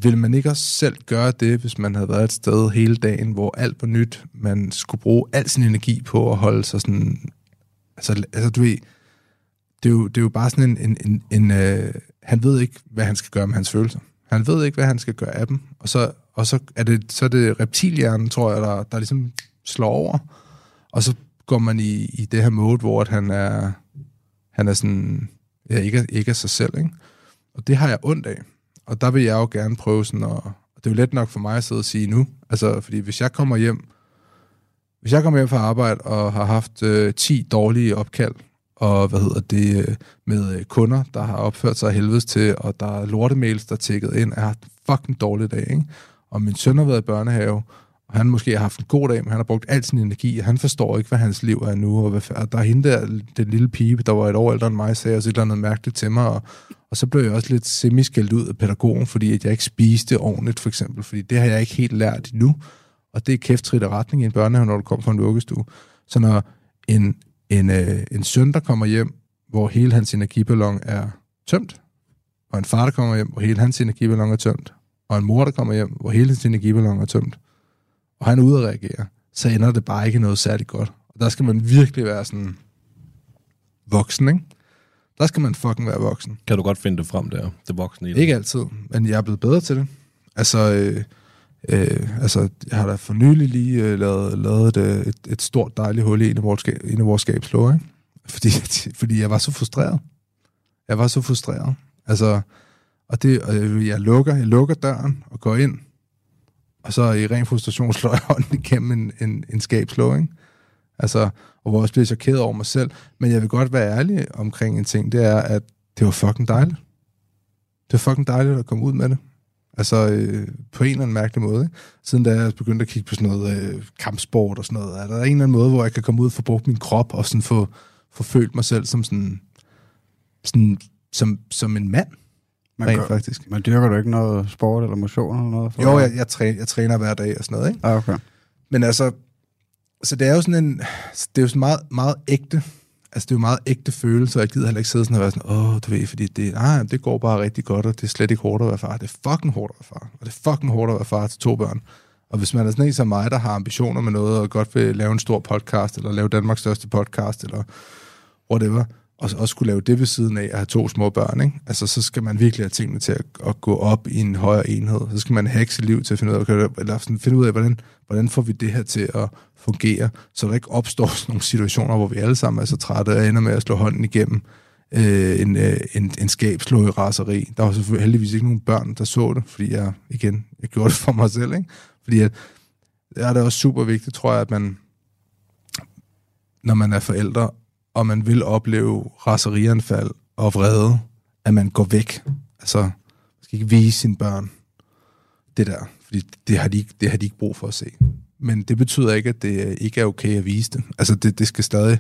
vil man ikke også selv gøre det, hvis man havde været et sted hele dagen, hvor alt var nyt, man skulle bruge al sin energi på at holde sig sådan Altså, altså du ved, det er, jo, det er jo bare sådan en... en, en, en øh, han ved ikke, hvad han skal gøre med hans følelser. Han ved ikke, hvad han skal gøre af dem. Og så, og så, er, det, så er det reptilhjernen, tror jeg, der, der ligesom slår over. Og så går man i, i det her mode, hvor at han er, han er sådan, ja, ikke, ikke af sig selv, ikke? Og det har jeg ondt af. Og der vil jeg jo gerne prøve sådan at... Det er jo let nok for mig at sidde og sige nu. Altså, fordi hvis jeg kommer hjem... Hvis jeg kommer hjem fra arbejde og har haft øh, 10 dårlige opkald, og hvad hedder det, øh, med øh, kunder, der har opført sig helvedes til, og der er lortemails, der er tækket ind, jeg har haft en fucking dårlig dag, ikke? Og min søn har været i børnehave, og han måske har haft en god dag, men han har brugt al sin energi, og han forstår ikke, hvad hans liv er nu, og, hvad, og der er hende der, den lille pige, der var et år ældre end mig, sagde også et eller andet mærkeligt til mig, og, og så blev jeg også lidt semiskældt ud af pædagogen, fordi at jeg ikke spiste ordentligt, for eksempel, fordi det har jeg ikke helt lært endnu, og det er kæft retning i en børnehave, når du kommer fra en vuggestue. Så når en, en, øh, en søn, der kommer hjem, hvor hele hans energiballon er tømt, og en far, der kommer hjem, hvor hele hans energiballon er tømt, og en mor, der kommer hjem, hvor hele hans energiballon er tømt, og han er reagere, så ender det bare ikke noget særligt godt. Og der skal man virkelig være sådan voksen, ikke? Der skal man fucking være voksen. Kan du godt finde det frem der, det voksne i det? Ikke altid, men jeg er blevet bedre til det. Altså, øh, øh, altså jeg har da for nylig lige øh, lavet, lavet et, øh, et, et stort dejligt hul i en af vores, en af vores skabslåger, ikke? Fordi, fordi jeg var så frustreret. Jeg var så frustreret. Altså, og det, og jeg lukker, jeg lukker døren og går ind, og så i ren frustration slår jeg hånden igennem en, en, en skabslå, ikke? Altså, og hvor jeg også bliver chokeret over mig selv. Men jeg vil godt være ærlig omkring en ting, det er, at det var fucking dejligt. Det var fucking dejligt at komme ud med det. Altså, øh, på en eller anden mærkelig måde. Ikke? Siden da jeg begyndte at kigge på sådan noget øh, kampsport og sådan noget, er der en eller anden måde, hvor jeg kan komme ud og få brugt min krop og sådan få, få følt mig selv som sådan, sådan som, som en mand. Man rent gør, faktisk. Men dyrker du ikke noget sport eller motion eller noget? For Jo, jeg, jeg, træner, jeg træner hver dag og sådan noget, ikke? Ah, okay. Men altså, så det er jo sådan en, det er jo sådan meget, meget ægte, altså det er jo meget ægte følelse, og jeg gider heller ikke sidde sådan og være sådan, åh, du ved, fordi det, nej, det går bare rigtig godt, og det er slet ikke hårdt at være far. Det er fucking hårdt at være far, og det er fucking hårdt at være far til to børn. Og hvis man er sådan en som mig, der har ambitioner med noget, og godt vil lave en stor podcast, eller lave Danmarks største podcast, eller whatever, og også skulle lave det ved siden af at have to små børn, ikke? Altså, så skal man virkelig have tingene til at, at gå op i en højere enhed. Så skal man hacke sit liv til at finde ud af, okay, eller sådan, finde ud af hvordan, hvordan får vi det her til at fungere, så der ikke opstår sådan nogle situationer, hvor vi alle sammen er så trætte og ender med at slå hånden igennem øh, en, øh, en, en skabslå i raseri. Der var selvfølgelig heldigvis ikke nogen børn, der så det, fordi jeg, igen, jeg gjorde det for mig selv, ikke? Fordi at, det er det også super vigtigt, tror jeg, at man, når man er forældre, og man vil opleve raserianfald og vrede, at man går væk. Altså, man skal ikke vise sine børn det der, fordi det har, de ikke, det har de ikke brug for at se. Men det betyder ikke, at det ikke er okay at vise det. Altså, det, det skal stadig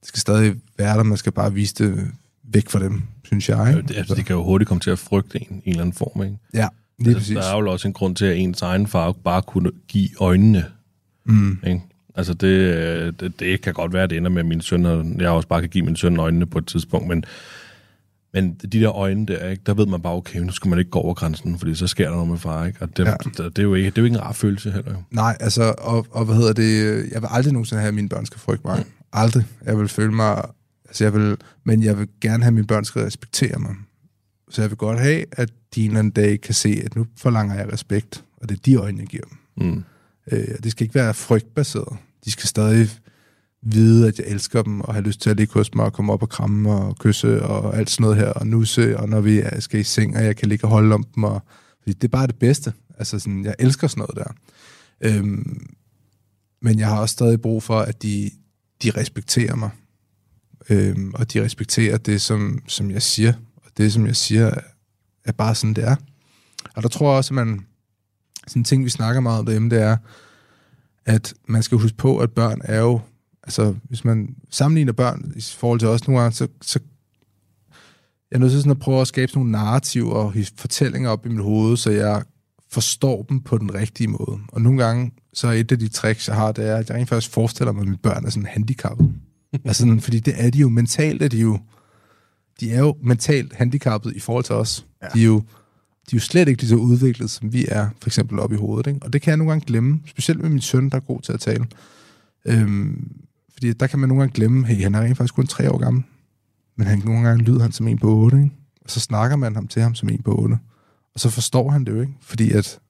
det skal stadig være der, man skal bare vise det væk fra dem, synes jeg. Ikke? det, altså, de kan jo hurtigt komme til at frygte en, en eller anden form, ikke? Ja, lige Altså, præcis. der er jo også en grund til, at ens egen far bare kunne give øjnene. Mm. Ikke? Altså, det, øh, det, det kan godt være, at det ender med, at min søn, og jeg også bare kan give min søn øjnene på et tidspunkt, men, men de der øjne der, ikke, der ved man bare, okay, nu skal man ikke gå over grænsen, fordi så sker der noget med far, ikke? Og det, Ja. det, det, er jo ikke, det er jo ikke en rar følelse heller. jo. Nej, altså, og, og hvad hedder det, jeg vil aldrig nogensinde have, at mine børn skal frygte mig. Mm. Aldrig. Jeg vil føle mig, altså jeg vil, men jeg vil gerne have, at mine børn skal respektere mig. Så jeg vil godt have, at de en eller anden dag kan se, at nu forlanger jeg respekt, og det er de øjne, jeg giver dem. Mm. Øh, og det skal ikke være frygtbaseret. De skal stadig vide, at jeg elsker dem, og har lyst til at ligge hos mig, og komme op og kramme og kysse, og alt sådan noget her, og nusse, og når vi skal i seng, og jeg kan ligge og holde om dem, og, fordi det er bare det bedste. Altså sådan, jeg elsker sådan noget der. Øhm, men jeg har også stadig brug for, at de, de respekterer mig. Øhm, og de respekterer det, som, som jeg siger. Og det, som jeg siger, er, er bare sådan, det er. Og der tror jeg også, at man... Sådan en ting, vi snakker meget om derhjemme, det er, at man skal huske på, at børn er jo... Altså, hvis man sammenligner børn i forhold til os nogle gange, så, så jeg er nødt til sådan at prøve at skabe nogle narrativer og fortællinger op i mit hoved, så jeg forstår dem på den rigtige måde. Og nogle gange, så er et af de tricks, jeg har, det er, at jeg rent faktisk forestiller mig, at mine børn er sådan handicappet. altså, sådan, fordi det er de jo mentalt, er de jo, de er jo mentalt handicappet i forhold til os. Ja. De er jo de er jo slet ikke lige så udviklet, som vi er, for eksempel op i hovedet. Ikke? Og det kan jeg nogle gange glemme, specielt med min søn, der er god til at tale. Øhm, fordi der kan man nogle gange glemme, hey, han er rent faktisk kun tre år gammel, men han, nogle gange lyder han som en på otte, ikke? og så snakker man ham til ham som en på otte. Og så forstår han det jo ikke, fordi at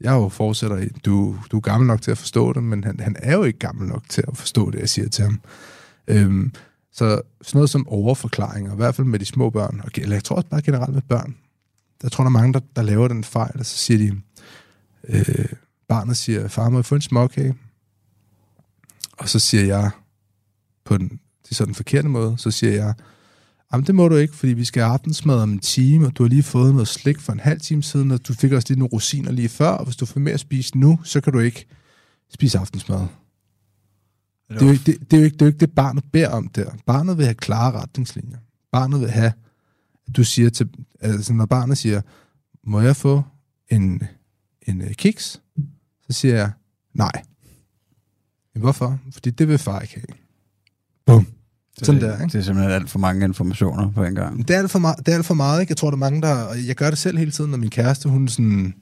jeg jo fortsætter i, du, du er gammel nok til at forstå det, men han, han er jo ikke gammel nok til at forstå det, jeg siger til ham. Øhm, så sådan noget som overforklaringer, i hvert fald med de små børn, og, eller jeg tror også bare generelt med børn, jeg tror, der er mange, der, der laver den fejl, og så siger de, øh, barnet siger, far, må jeg få en småkage? Og så siger jeg, på den, det sådan den forkerte måde, så siger jeg, Jamen, det må du ikke, fordi vi skal have aftensmad om en time, og du har lige fået noget slik for en halv time siden, og du fik også lige nogle rosiner lige før, og hvis du får mere at spise nu, så kan du ikke spise aftensmad. Det er, jo ikke, det, det, er jo ikke, det er jo ikke det, barnet beder om der. Barnet vil have klare retningslinjer. Barnet vil have, du siger til, altså når barnet siger, må jeg få en, en uh, kiks? Så siger jeg, nej. Men hvorfor? Fordi det vil far ikke have. Bum. Det, Sådan der, ikke? Det er simpelthen alt for mange informationer på en gang. Det er alt for, meget, det er alt for meget, ikke? Jeg tror, der er mange, der... og Jeg gør det selv hele tiden, når min kæreste, hun sådan...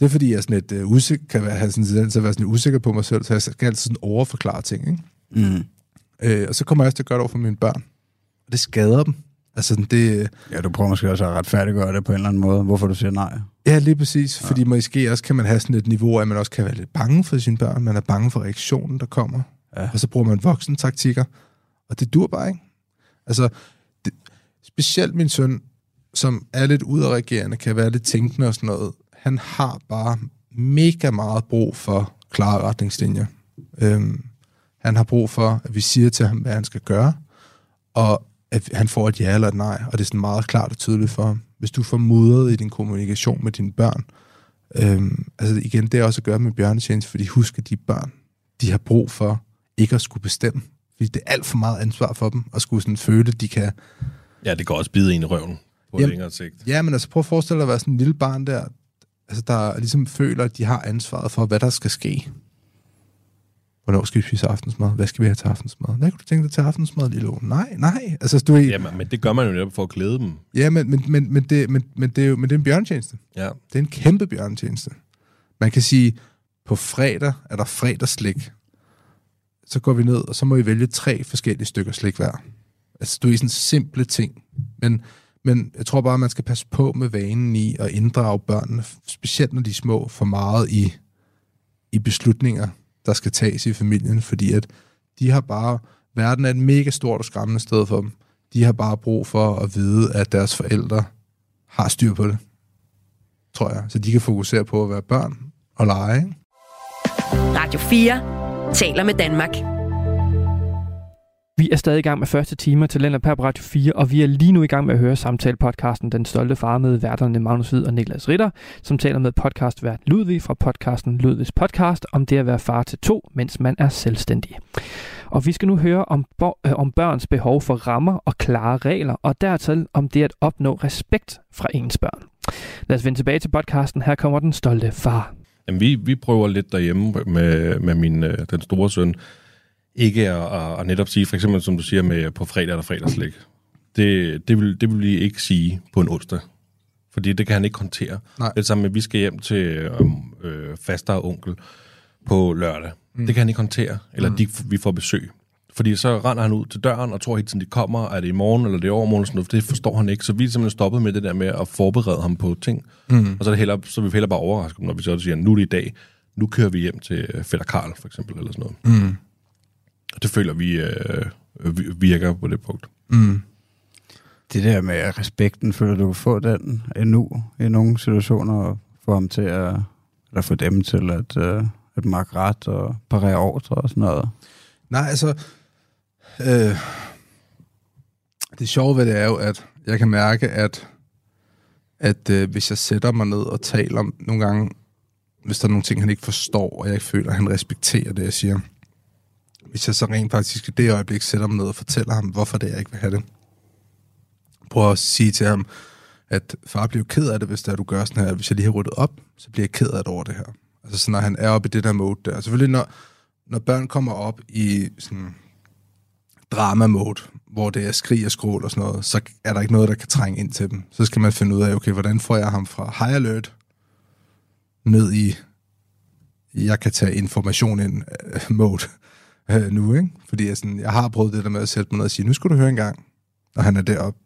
Det er fordi, jeg er sådan et, uh, usikker, kan være, have sådan en tendens at være sådan usikker på mig selv, så jeg skal altid sådan overforklare ting, ikke? Mm. Øh, og så kommer jeg også til at gøre det over for mine børn. Og det skader dem. Altså, det, Ja, du prøver måske også at retfærdiggøre det på en eller anden måde, hvorfor du siger nej. ja, lige præcis. Ja. Fordi måske også kan man have sådan et niveau, at man også kan være lidt bange for sine børn. Man er bange for reaktionen, der kommer. Ja. Og så bruger man voksen taktikker. Og det dur bare ikke. Altså, det, specielt min søn, som er lidt udadreagerende, kan være lidt tænkende og sådan noget. Han har bare mega meget brug for klare retningslinjer. Øhm, han har brug for, at vi siger til ham, hvad han skal gøre, og at han får et ja eller et nej, og det er sådan meget klart og tydeligt for ham. Hvis du får mudret i din kommunikation med dine børn, øhm, altså igen, det er også at gøre med bjørnetjeneste, fordi husk, at de børn, de har brug for ikke at skulle bestemme. Fordi det er alt for meget ansvar for dem, at skulle sådan føle, at de kan... Ja, det kan også bide en i røven på Jamen, længere sigt. Ja, men altså prøv at forestille dig at være sådan en lille barn der, altså der ligesom føler, at de har ansvaret for, hvad der skal ske. Hvornår skal vi spise aftensmad? Hvad skal vi have til aftensmad? Hvad kunne du tænke dig til aftensmad, lille? Nej, nej. Altså, du er, ja, Jamen, men det gør man jo netop for at glæde dem. ja men, men, men, men, det, men, men, det er jo men det er en bjørntjeneste. Ja. Det er en kæmpe bjørntjeneste. Man kan sige, på fredag er der fredagslik. Så går vi ned, og så må I vælge tre forskellige stykker slik hver. Altså, du er i sådan simple ting. Men, men jeg tror bare, man skal passe på med vanen i at inddrage børnene, specielt når de er små, for meget i, i beslutninger, der skal tages i familien, fordi at de har bare, verden er et mega stort og skræmmende sted for dem. De har bare brug for at vide, at deres forældre har styr på det, tror jeg. Så de kan fokusere på at være børn og lege. Ikke? Radio 4 taler med Danmark. Vi er stadig i gang med første time til Talenter på Radio 4, og vi er lige nu i gang med at høre samtale-podcasten Den Stolte Far med værterne Magnus Hvid og Niklas Ritter, som taler med podcastvært Ludvig fra podcasten Ludvigs Podcast om det at være far til to, mens man er selvstændig. Og vi skal nu høre om, bo- øh, om børns behov for rammer og klare regler, og dertil om det at opnå respekt fra ens børn. Lad os vende tilbage til podcasten. Her kommer Den Stolte Far. Jamen, vi, vi prøver lidt derhjemme med, med min, øh, den store søn, ikke at, at, at netop sige, for eksempel som du siger med på fredag eller fredagslæg. Det, det, vil, det vil vi ikke sige på en onsdag. Fordi det kan han ikke håndtere. Nej. Det samme med, at vi skal hjem til øh, øh, faster og onkel på lørdag. Mm. Det kan han ikke håndtere. Eller mm. de, vi får besøg. Fordi så render han ud til døren og tror hele tiden, de kommer. Er det i morgen, eller det er overmorgen? Sådan noget. Det forstår han ikke. Så vi er simpelthen stoppet med det der med at forberede ham på ting. Mm. Og så er, det hellere, så vil vi hellere bare overraske ham, når vi så siger, nu er det i dag. Nu kører vi hjem til øh, fætter Karl, for eksempel, eller sådan noget. Mm. Og det føler vi øh, vi- virker på det punkt. Mm. Det der med respekten, føler du kan få den endnu i nogle situationer, og få ham til at, eller få dem til at, øh, at makke ret og parere ordre og sådan noget. Nej, altså... Øh, det sjove ved det er jo, at jeg kan mærke, at, at øh, hvis jeg sætter mig ned og taler om nogle gange, hvis der er nogle ting, han ikke forstår, og jeg ikke føler, at han respekterer det, jeg siger. Hvis jeg så rent faktisk i det øjeblik sætter mig ned og fortæller ham, hvorfor det er, jeg ikke vil have det. Prøv at sige til ham, at far bliver ked af det, hvis det er, du gør sådan her. Hvis jeg lige har ryddet op, så bliver jeg ked af det over det her. Altså sådan, når han er oppe i det der mode der. Selvfølgelig når, når børn kommer op i sådan drama-mode, hvor det er skrig og skrål og sådan noget, så er der ikke noget, der kan trænge ind til dem. Så skal man finde ud af, okay, hvordan får jeg ham fra high alert ned i, jeg kan tage information ind øh, mode øh, nu, ikke? Fordi jeg, sådan, jeg har prøvet det der med at sætte mig ned og sige, nu skal du høre en gang, når han er deroppe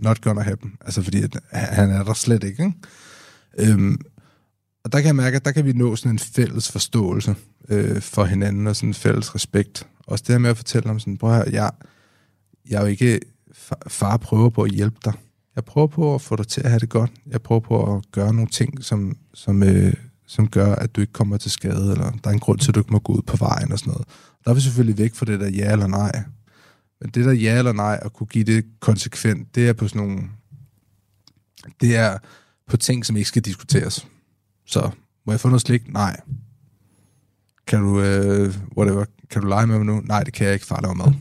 not gonna happen. Altså, fordi at, han er der slet ikke, ikke? Øhm, og der kan jeg mærke, at der kan vi nå sådan en fælles forståelse øh, for hinanden, og sådan en fælles respekt. Også det her med at fortælle om sådan, prøv at jeg, jeg er jo ikke, far, far prøver på at hjælpe dig. Jeg prøver på at få dig til at have det godt. Jeg prøver på at gøre nogle ting, som, som, øh, som gør, at du ikke kommer til skade, eller der er en grund til, at du ikke må gå ud på vejen og sådan noget. Der er vi selvfølgelig væk fra det der ja eller nej. Men det der ja eller nej, at kunne give det konsekvent, det er på sådan nogle... Det er på ting, som ikke skal diskuteres. Så må jeg få noget slik? Nej. Kan du, øh, whatever, kan du lege med mig nu? Nej, det kan jeg ikke. Far laver mad.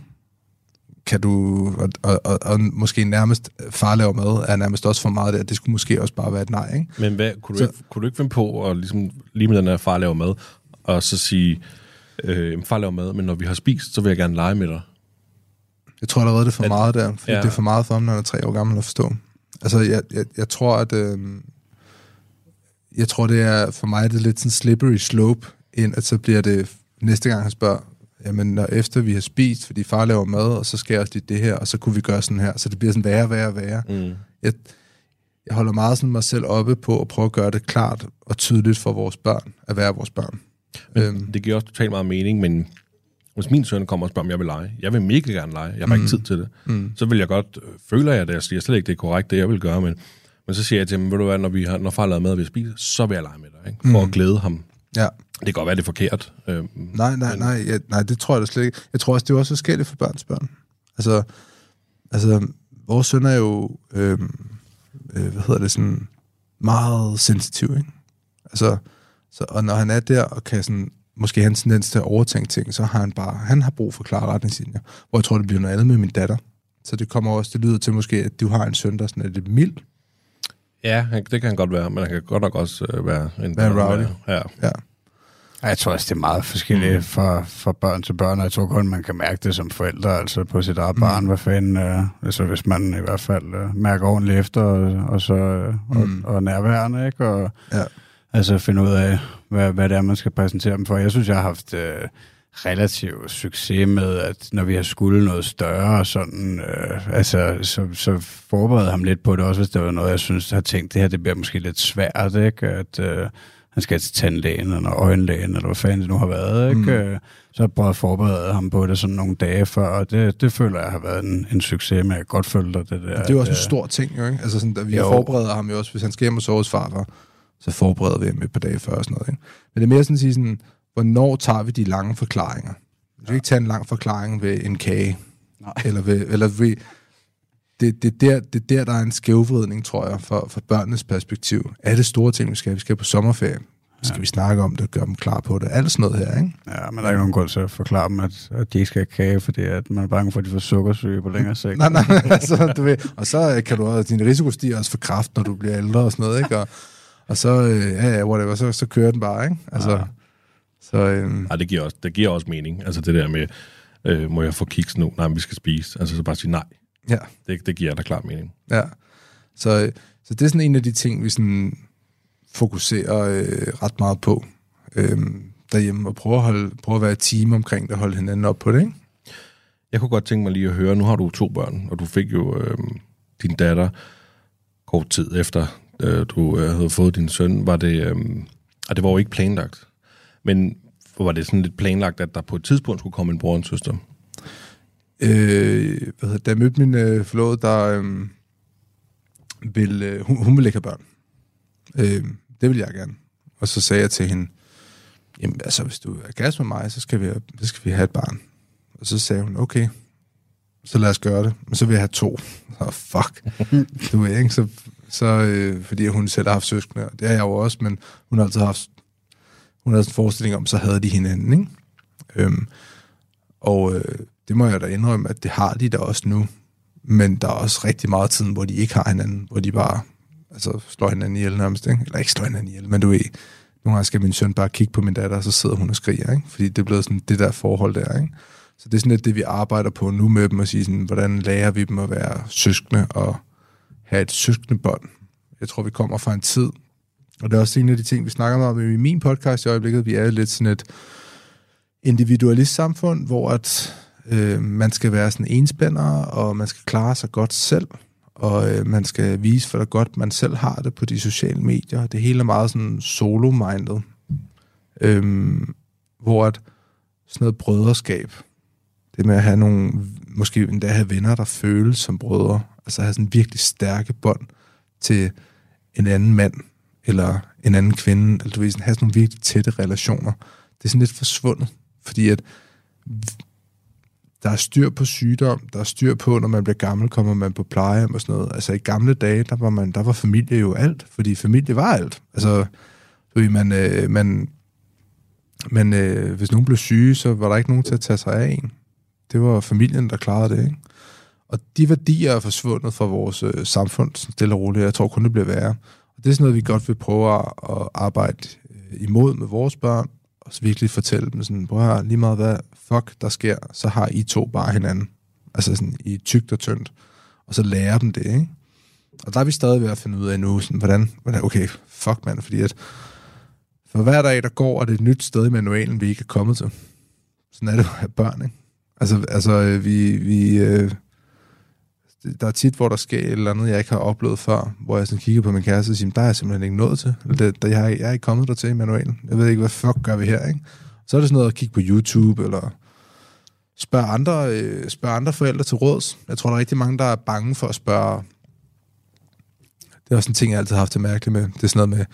Kan du, og, og, og, og måske nærmest, far laver mad, er nærmest også for meget der. Det skulle måske også bare være et nej, ikke? Men hvad, kunne, du Så- ikke, kunne du ikke finde på at ligesom, lige med den her far laver mad, og så sige, øh, far laver mad, men når vi har spist, så vil jeg gerne lege med dig. Jeg tror allerede, det er for At- meget der, fordi ja. det er for meget for ham, når han er tre år gammel at forstå. Altså, jeg, jeg, jeg tror, at... Øh, jeg tror, det er for mig det er lidt sådan slippery slope ind, at så bliver det næste gang, han spørger, jamen når efter vi har spist, fordi far laver mad, og så skal jeg også lige det her, og så kunne vi gøre sådan her. Så det bliver sådan værre, værre, værre. Mm. Jeg, jeg holder meget sådan mig selv oppe på at prøve at gøre det klart og tydeligt for vores børn, at være vores børn. Øhm, Det giver også totalt meget mening, men hvis min søn kommer og spørger, om jeg vil lege, jeg vil mega gerne lege, jeg har mm. ikke tid til det, mm. så vil jeg godt, øh, føler jeg det, jeg siger slet ikke, det er korrekt, det jeg vil gøre, men, men så siger jeg til ham, ved du hvad, når, vi har, når far har lavet mad, og vi spist, så vil jeg lege med dig, ikke? for mm. at glæde ham. ja. Det kan godt være, det er forkert. Øh, Nej, nej, nej, ja, nej, det tror jeg da slet ikke. Jeg tror også, det er også forskelligt for børns børn. Altså, altså vores søn er jo, øh, øh, hvad hedder det, sådan meget sensitiv, ikke? Altså, så, og når han er der og kan sådan, måske have en tendens til at overtænke ting, så har han bare, han har brug for klare retningslinjer. Hvor jeg tror, det bliver noget andet med min datter. Så det kommer også, det lyder til måske, at du har en søn, der sådan er lidt mild. ja, det kan han godt være, men han kan godt nok også øh, være en... Være rowdy. Ja. Ja. Jeg tror også, det er meget forskelligt mm. fra, fra børn til børn, og jeg tror kun, man kan mærke det som forældre, altså på sit eget barn, hvad fanden, øh, altså hvis man i hvert fald øh, mærker ordentligt efter, og, og så øh, og, Mm. og nærværende, ikke? Og Ja. altså finde ud af, hvad, hvad det er, man skal præsentere dem for. Jeg synes, jeg har haft øh, relativ succes med, at når vi har skulle noget større, sådan, øh, altså, så, så forberede ham lidt på det, også hvis det var noget, jeg synes, har tænkt, det her det bliver måske lidt svært, ikke? At, øh, han skal til tandlægen eller øjenlægen, eller hvad fanden det nu har været, ikke? Mm. Så har jeg prøvet at forberede ham på det sådan nogle dage før, og det, det føler jeg har været en, en succes, men jeg kan godt følge dig, det der. Det er jo også at, en stor ting, jo, ikke? Altså sådan, at vi Jo. forbereder ham jo også, hvis han skal hjem og sove hos farfar, så forbereder vi ham et par dage før og sådan noget, ikke? Men det er mere sådan at sige sådan, hvornår tager vi de lange forklaringer? Vi skal ikke tage en lang forklaring ved en kage. Nej. Eller ved, eller ved det, det, er der, det er der, der er en skævvridning, tror jeg, for, for børnenes perspektiv. Er det store ting, vi skal? Vi skal på sommerferie. Skal vi snakke om det, gøre dem klar på det? Alt sådan noget her, ikke? Ja, men der er ikke nogen grund til at forklare dem, at, at de ikke skal have kage, fordi at man er bange for, at de får sukkersyge på længere sigt. Nej, nej, altså, du ved, og så øh, kan du også, din risiko stiger også for kraft, når du bliver ældre og sådan noget, ikke? Og, og så, øh, ja, ja, whatever, så, så kører den bare, ikke? Altså, Ja. ja. så, øh, Ej, det giver, også, det giver også mening. Altså det der med, øh, må jeg få kiks nu? Nej, men vi skal spise. Altså så bare sige nej. Ja, Det, det giver da klart mening. ja. Så, så det er sådan en af de ting, vi sådan fokuserer øh, ret meget på øh, derhjemme, og prøve at, holde, prøve at være et team omkring det, og holde hinanden op på det, ikke? Jeg kunne godt tænke mig lige at høre, nu har du to børn, og du fik jo øh, din datter kort tid efter, øh, du øh, havde fået din søn. Var det, øh, og det var jo ikke planlagt, men var det sådan lidt planlagt, at der på et tidspunkt skulle komme en bror og en søster? Øh, hvad hedder, da jeg mødte min øh, forlovede, der øh, vil, øh, hun, hun vil ikke have børn. Øh, det vil jeg gerne. Og så sagde jeg til hende, jamen altså, hvis du er gas med mig, så skal, vi, så skal vi have et barn. Og så sagde hun, okay, så lad os gøre det. Men så vil jeg have to. Så fuck. du ved ikke, så, så øh, fordi hun selv har haft søskende, og det har jeg jo også, men hun har altid haft, hun havde sådan en forestilling om, så havde de hinanden, ikke? Øhm, og øh, det må jeg da indrømme, at det har de da også nu. Men der er også rigtig meget tid, hvor de ikke har hinanden, hvor de bare altså, slår hinanden ihjel nærmest, ikke? Eller ikke slår hinanden ihjel, men du ved, nogle gange skal min søn bare kigge på min datter, og så sidder hun og skriger, ikke? Fordi det er blevet sådan det der forhold der, ikke? Så det er sådan lidt det, vi arbejder på nu med dem, at sige sådan, hvordan lærer vi dem at være søskende og have et søskendebånd. Jeg tror, vi kommer fra en tid, og det er også en af de ting, vi snakker om i min podcast i øjeblikket. Vi er lidt sådan et individualist samfund, hvor at, øh, man skal være sådan enspænder, og man skal klare sig godt selv. og øh, man skal vise, hvor godt man selv har det på de sociale medier. Det hele er meget sådan solo-minded. Øhm, hvor at sådan noget brøderskab, det med at have nogle, måske endda have venner, der føles som brødre, altså have sådan virkelig stærke bånd til en anden mand, eller en anden kvinde, eller du ved, sådan, have sådan nogle virkelig tætte relationer. Det er sådan lidt forsvundet, fordi at der er styr på sygdom, der er styr på, når man bliver gammel, kommer man på plejehjem og sådan noget. Altså i gamle dage, der var, man, der var familie jo alt, fordi familie var alt. Altså, du ved, man, øh, man, men øh, hvis nogen blev syge, så var der ikke nogen til at tage sig af en. Det var familien, der klarede det, ikke? Og de værdier er forsvundet fra vores øh, samfund, stille og roligt. Jeg tror kun, det bliver værre. Og det er sådan noget, vi godt vil prøve at, at arbejde øh, imod med vores børn, og så virkelig fortælle dem sådan, prøv at lige meget hvad fuck der sker, så har I to bare hinanden. Altså sådan i tygt og tyndt. Og så lære dem det, ikke? Og der er vi stadig ved at finde ud af nu, sådan, hvordan, hvordan okay, fuck mand, fordi at for hver dag, der går, er det et nyt sted i manualen, vi ikke er kommet til. Sådan er det at børn, ikke? Altså, altså øh, vi, vi, øh, der er tit, hvor der sker et eller andet, jeg ikke har oplevet før, hvor jeg sådan kigger på min kæreste og siger, der er jeg simpelthen ikke nået til. Det, der, jeg, har, jeg er ikke kommet der til i manualen. Jeg ved ikke, hvad fuck gør vi her, ikke? Så er det sådan noget at kigge på YouTube, eller spørge andre, øh, spørge andre forældre til råds. Jeg tror, der er rigtig mange, der er bange for at spørge. Det er også en ting, jeg altid har haft det mærkeligt med. Det er sådan noget med,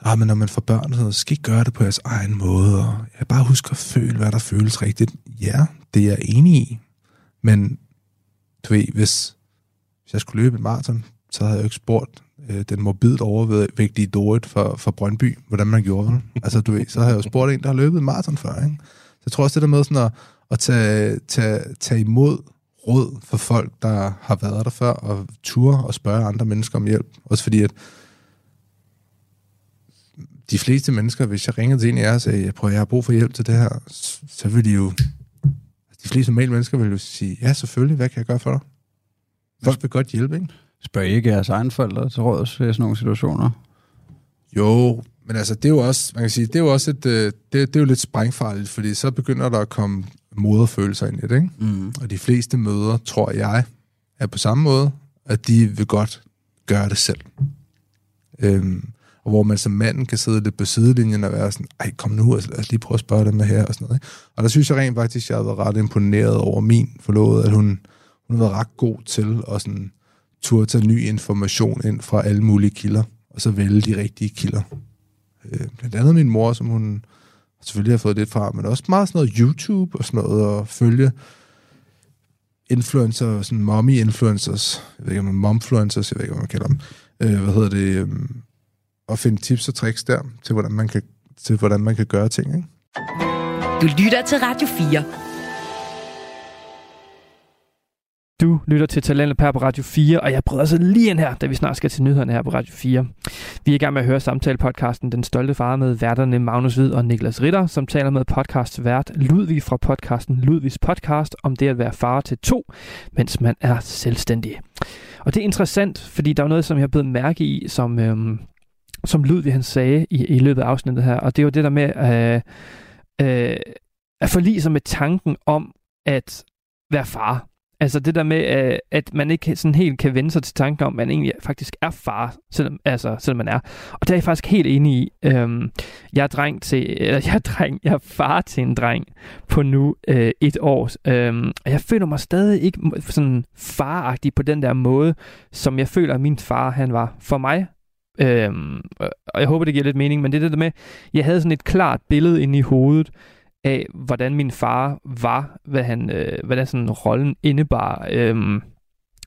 ah, men når man får børn, så, så skal I gøre det på jeres egen måde, og jeg bare husker at føle, hvad der føles rigtigt. Ja, det er jeg enig i. Men du ved, hvis, hvis jeg skulle løbe et maraton, så havde jeg jo ikke spurgt øh, den morbidt overvægtige Dorit fra, fra Brøndby, hvordan man gjorde det. Altså, du ved, så havde jeg jo spurgt en, der har løbet et maraton før, ikke? Så jeg tror også, det der med sådan at, at tage, tage, tage imod råd for folk, der har været der før, og ture og spørge andre mennesker om hjælp. Også fordi, at de fleste mennesker, hvis jeg ringede til en af jer og sagde, jeg prøver, jeg har brug for hjælp til det her, så vil de jo, fleste normale mennesker vil jo sige, ja, selvfølgelig, hvad kan jeg gøre for dig? Folk vil godt hjælpe, ikke? Spørger I ikke jeres egen forældre til råds i sådan nogle situationer? Jo, men altså, det er jo også, man kan sige, det er jo også et, øh, det, det er jo lidt sprængfarligt, fordi så begynder der at komme moderfølelser ind i det, ikke? Mm. Og de fleste møder, tror jeg, er på samme måde, at de vil godt gøre det selv. Øhm, og hvor man som manden kan sidde lidt på sidelinjen og være sådan, ej, kom nu, altså, lad os lige prøve at spørge dem her, og sådan noget. Ikke? Og der synes jeg rent faktisk, jeg har været ret imponeret over min forlovede, at hun, hun har været ret god til at sådan, turde tage ny information ind fra alle mulige kilder, og så vælge de rigtige kilder. Øh, blandt andet min mor, som hun selvfølgelig har fået lidt fra, men også meget sådan noget YouTube og sådan noget, og følge influencer, sådan mommy-influencers, jeg ved ikke om man momfluencers, jeg ved ikke, hvad man kalder dem, øh, hvad hedder det, øh, og finde tips og tricks der, til hvordan man kan, til hvordan man kan gøre ting, ikke? Du lytter til Radio 4. Du lytter til Talentet på Radio 4, og jeg prøver altså lige ind her, da vi snart skal til nyhederne her på Radio 4. Vi er i gang med at høre samtale-podcasten Den Stolte Far med værterne Magnus Hvid og Niklas Ritter, som taler med podcastvært Ludvig fra podcasten Ludvigs Podcast om det at være far til to, mens man er selvstændig. Og det er interessant, fordi der er noget, som jeg har blevet mærke i, som, øhm, som Ludvig han sagde i, i løbet af afsnittet her, og det var det der med øh, øh, at forlige sig med tanken om at være far. Altså det der med, øh, at man ikke sådan helt kan vende sig til tanken om, at man egentlig faktisk er far, selvom, altså, selvom man er. Og det er jeg faktisk helt enig i. Øhm, jeg er dreng til, eller jeg er dreng, jeg er far til en dreng på nu øh, et år. Øhm, og jeg føler mig stadig ikke sådan faragtig på den der måde, som jeg føler, at min far han var for mig. Øhm, og jeg håber, det giver lidt mening, men det er det der med, jeg havde sådan et klart billede inde i hovedet af, hvordan min far var, hvad, han, øh, hvad der sådan rollen indebar, øhm,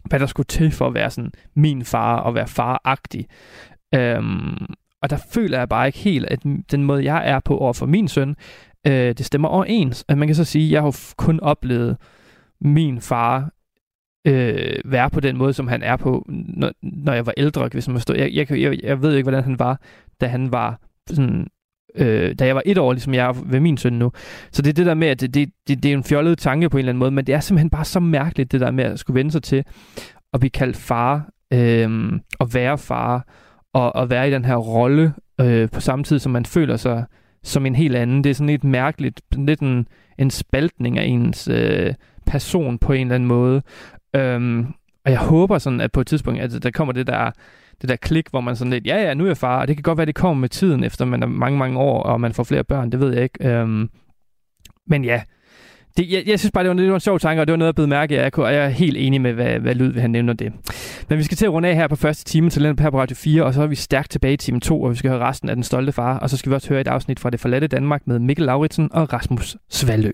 hvad der skulle til for at være sådan min far og være faragtig. Øhm, og der føler jeg bare ikke helt, at den måde, jeg er på over for min søn, øh, det stemmer overens. At man kan så sige, at jeg har kun oplevet min far øh, være på den måde, som han er på, når, når jeg var ældre, hvis man forstår. Jeg, jeg, jeg, jeg ved ikke, hvordan han var, da han var sådan øh, da jeg var et år, ligesom jeg er ved min søn nu. Så det er det der med, at det, det, det, det er en fjollet tanke på en eller anden måde, men det er simpelthen bare så mærkeligt, det der med at skulle vende sig til at blive kaldt far, øh, og være far, og, og være i den her rolle, øh, på samme tid, som man føler sig som en helt anden. Det er sådan lidt mærkeligt, lidt en, en spaltning af ens øh, person på en eller anden måde. Øhm, og jeg håber sådan, at på et tidspunkt, at der kommer det der, det der klik, hvor man sådan lidt, ja ja, nu er jeg far, og det kan godt være, det kommer med tiden, efter man er mange, mange år, og man får flere børn, det ved jeg ikke. Øhm, men ja, det, jeg, jeg synes bare, det var, det var en sjov tanke, og det var noget, jeg blev mærke af, og jeg er helt enig med, hvad, hvad Lyd han nævner det. Men vi skal til at runde af her på første time til her på Radio 4, og så er vi stærkt tilbage i time 2, og vi skal høre resten af Den Stolte Far, og så skal vi også høre et afsnit fra Det Forladte Danmark med Mikkel Lauritsen og Rasmus Svalø.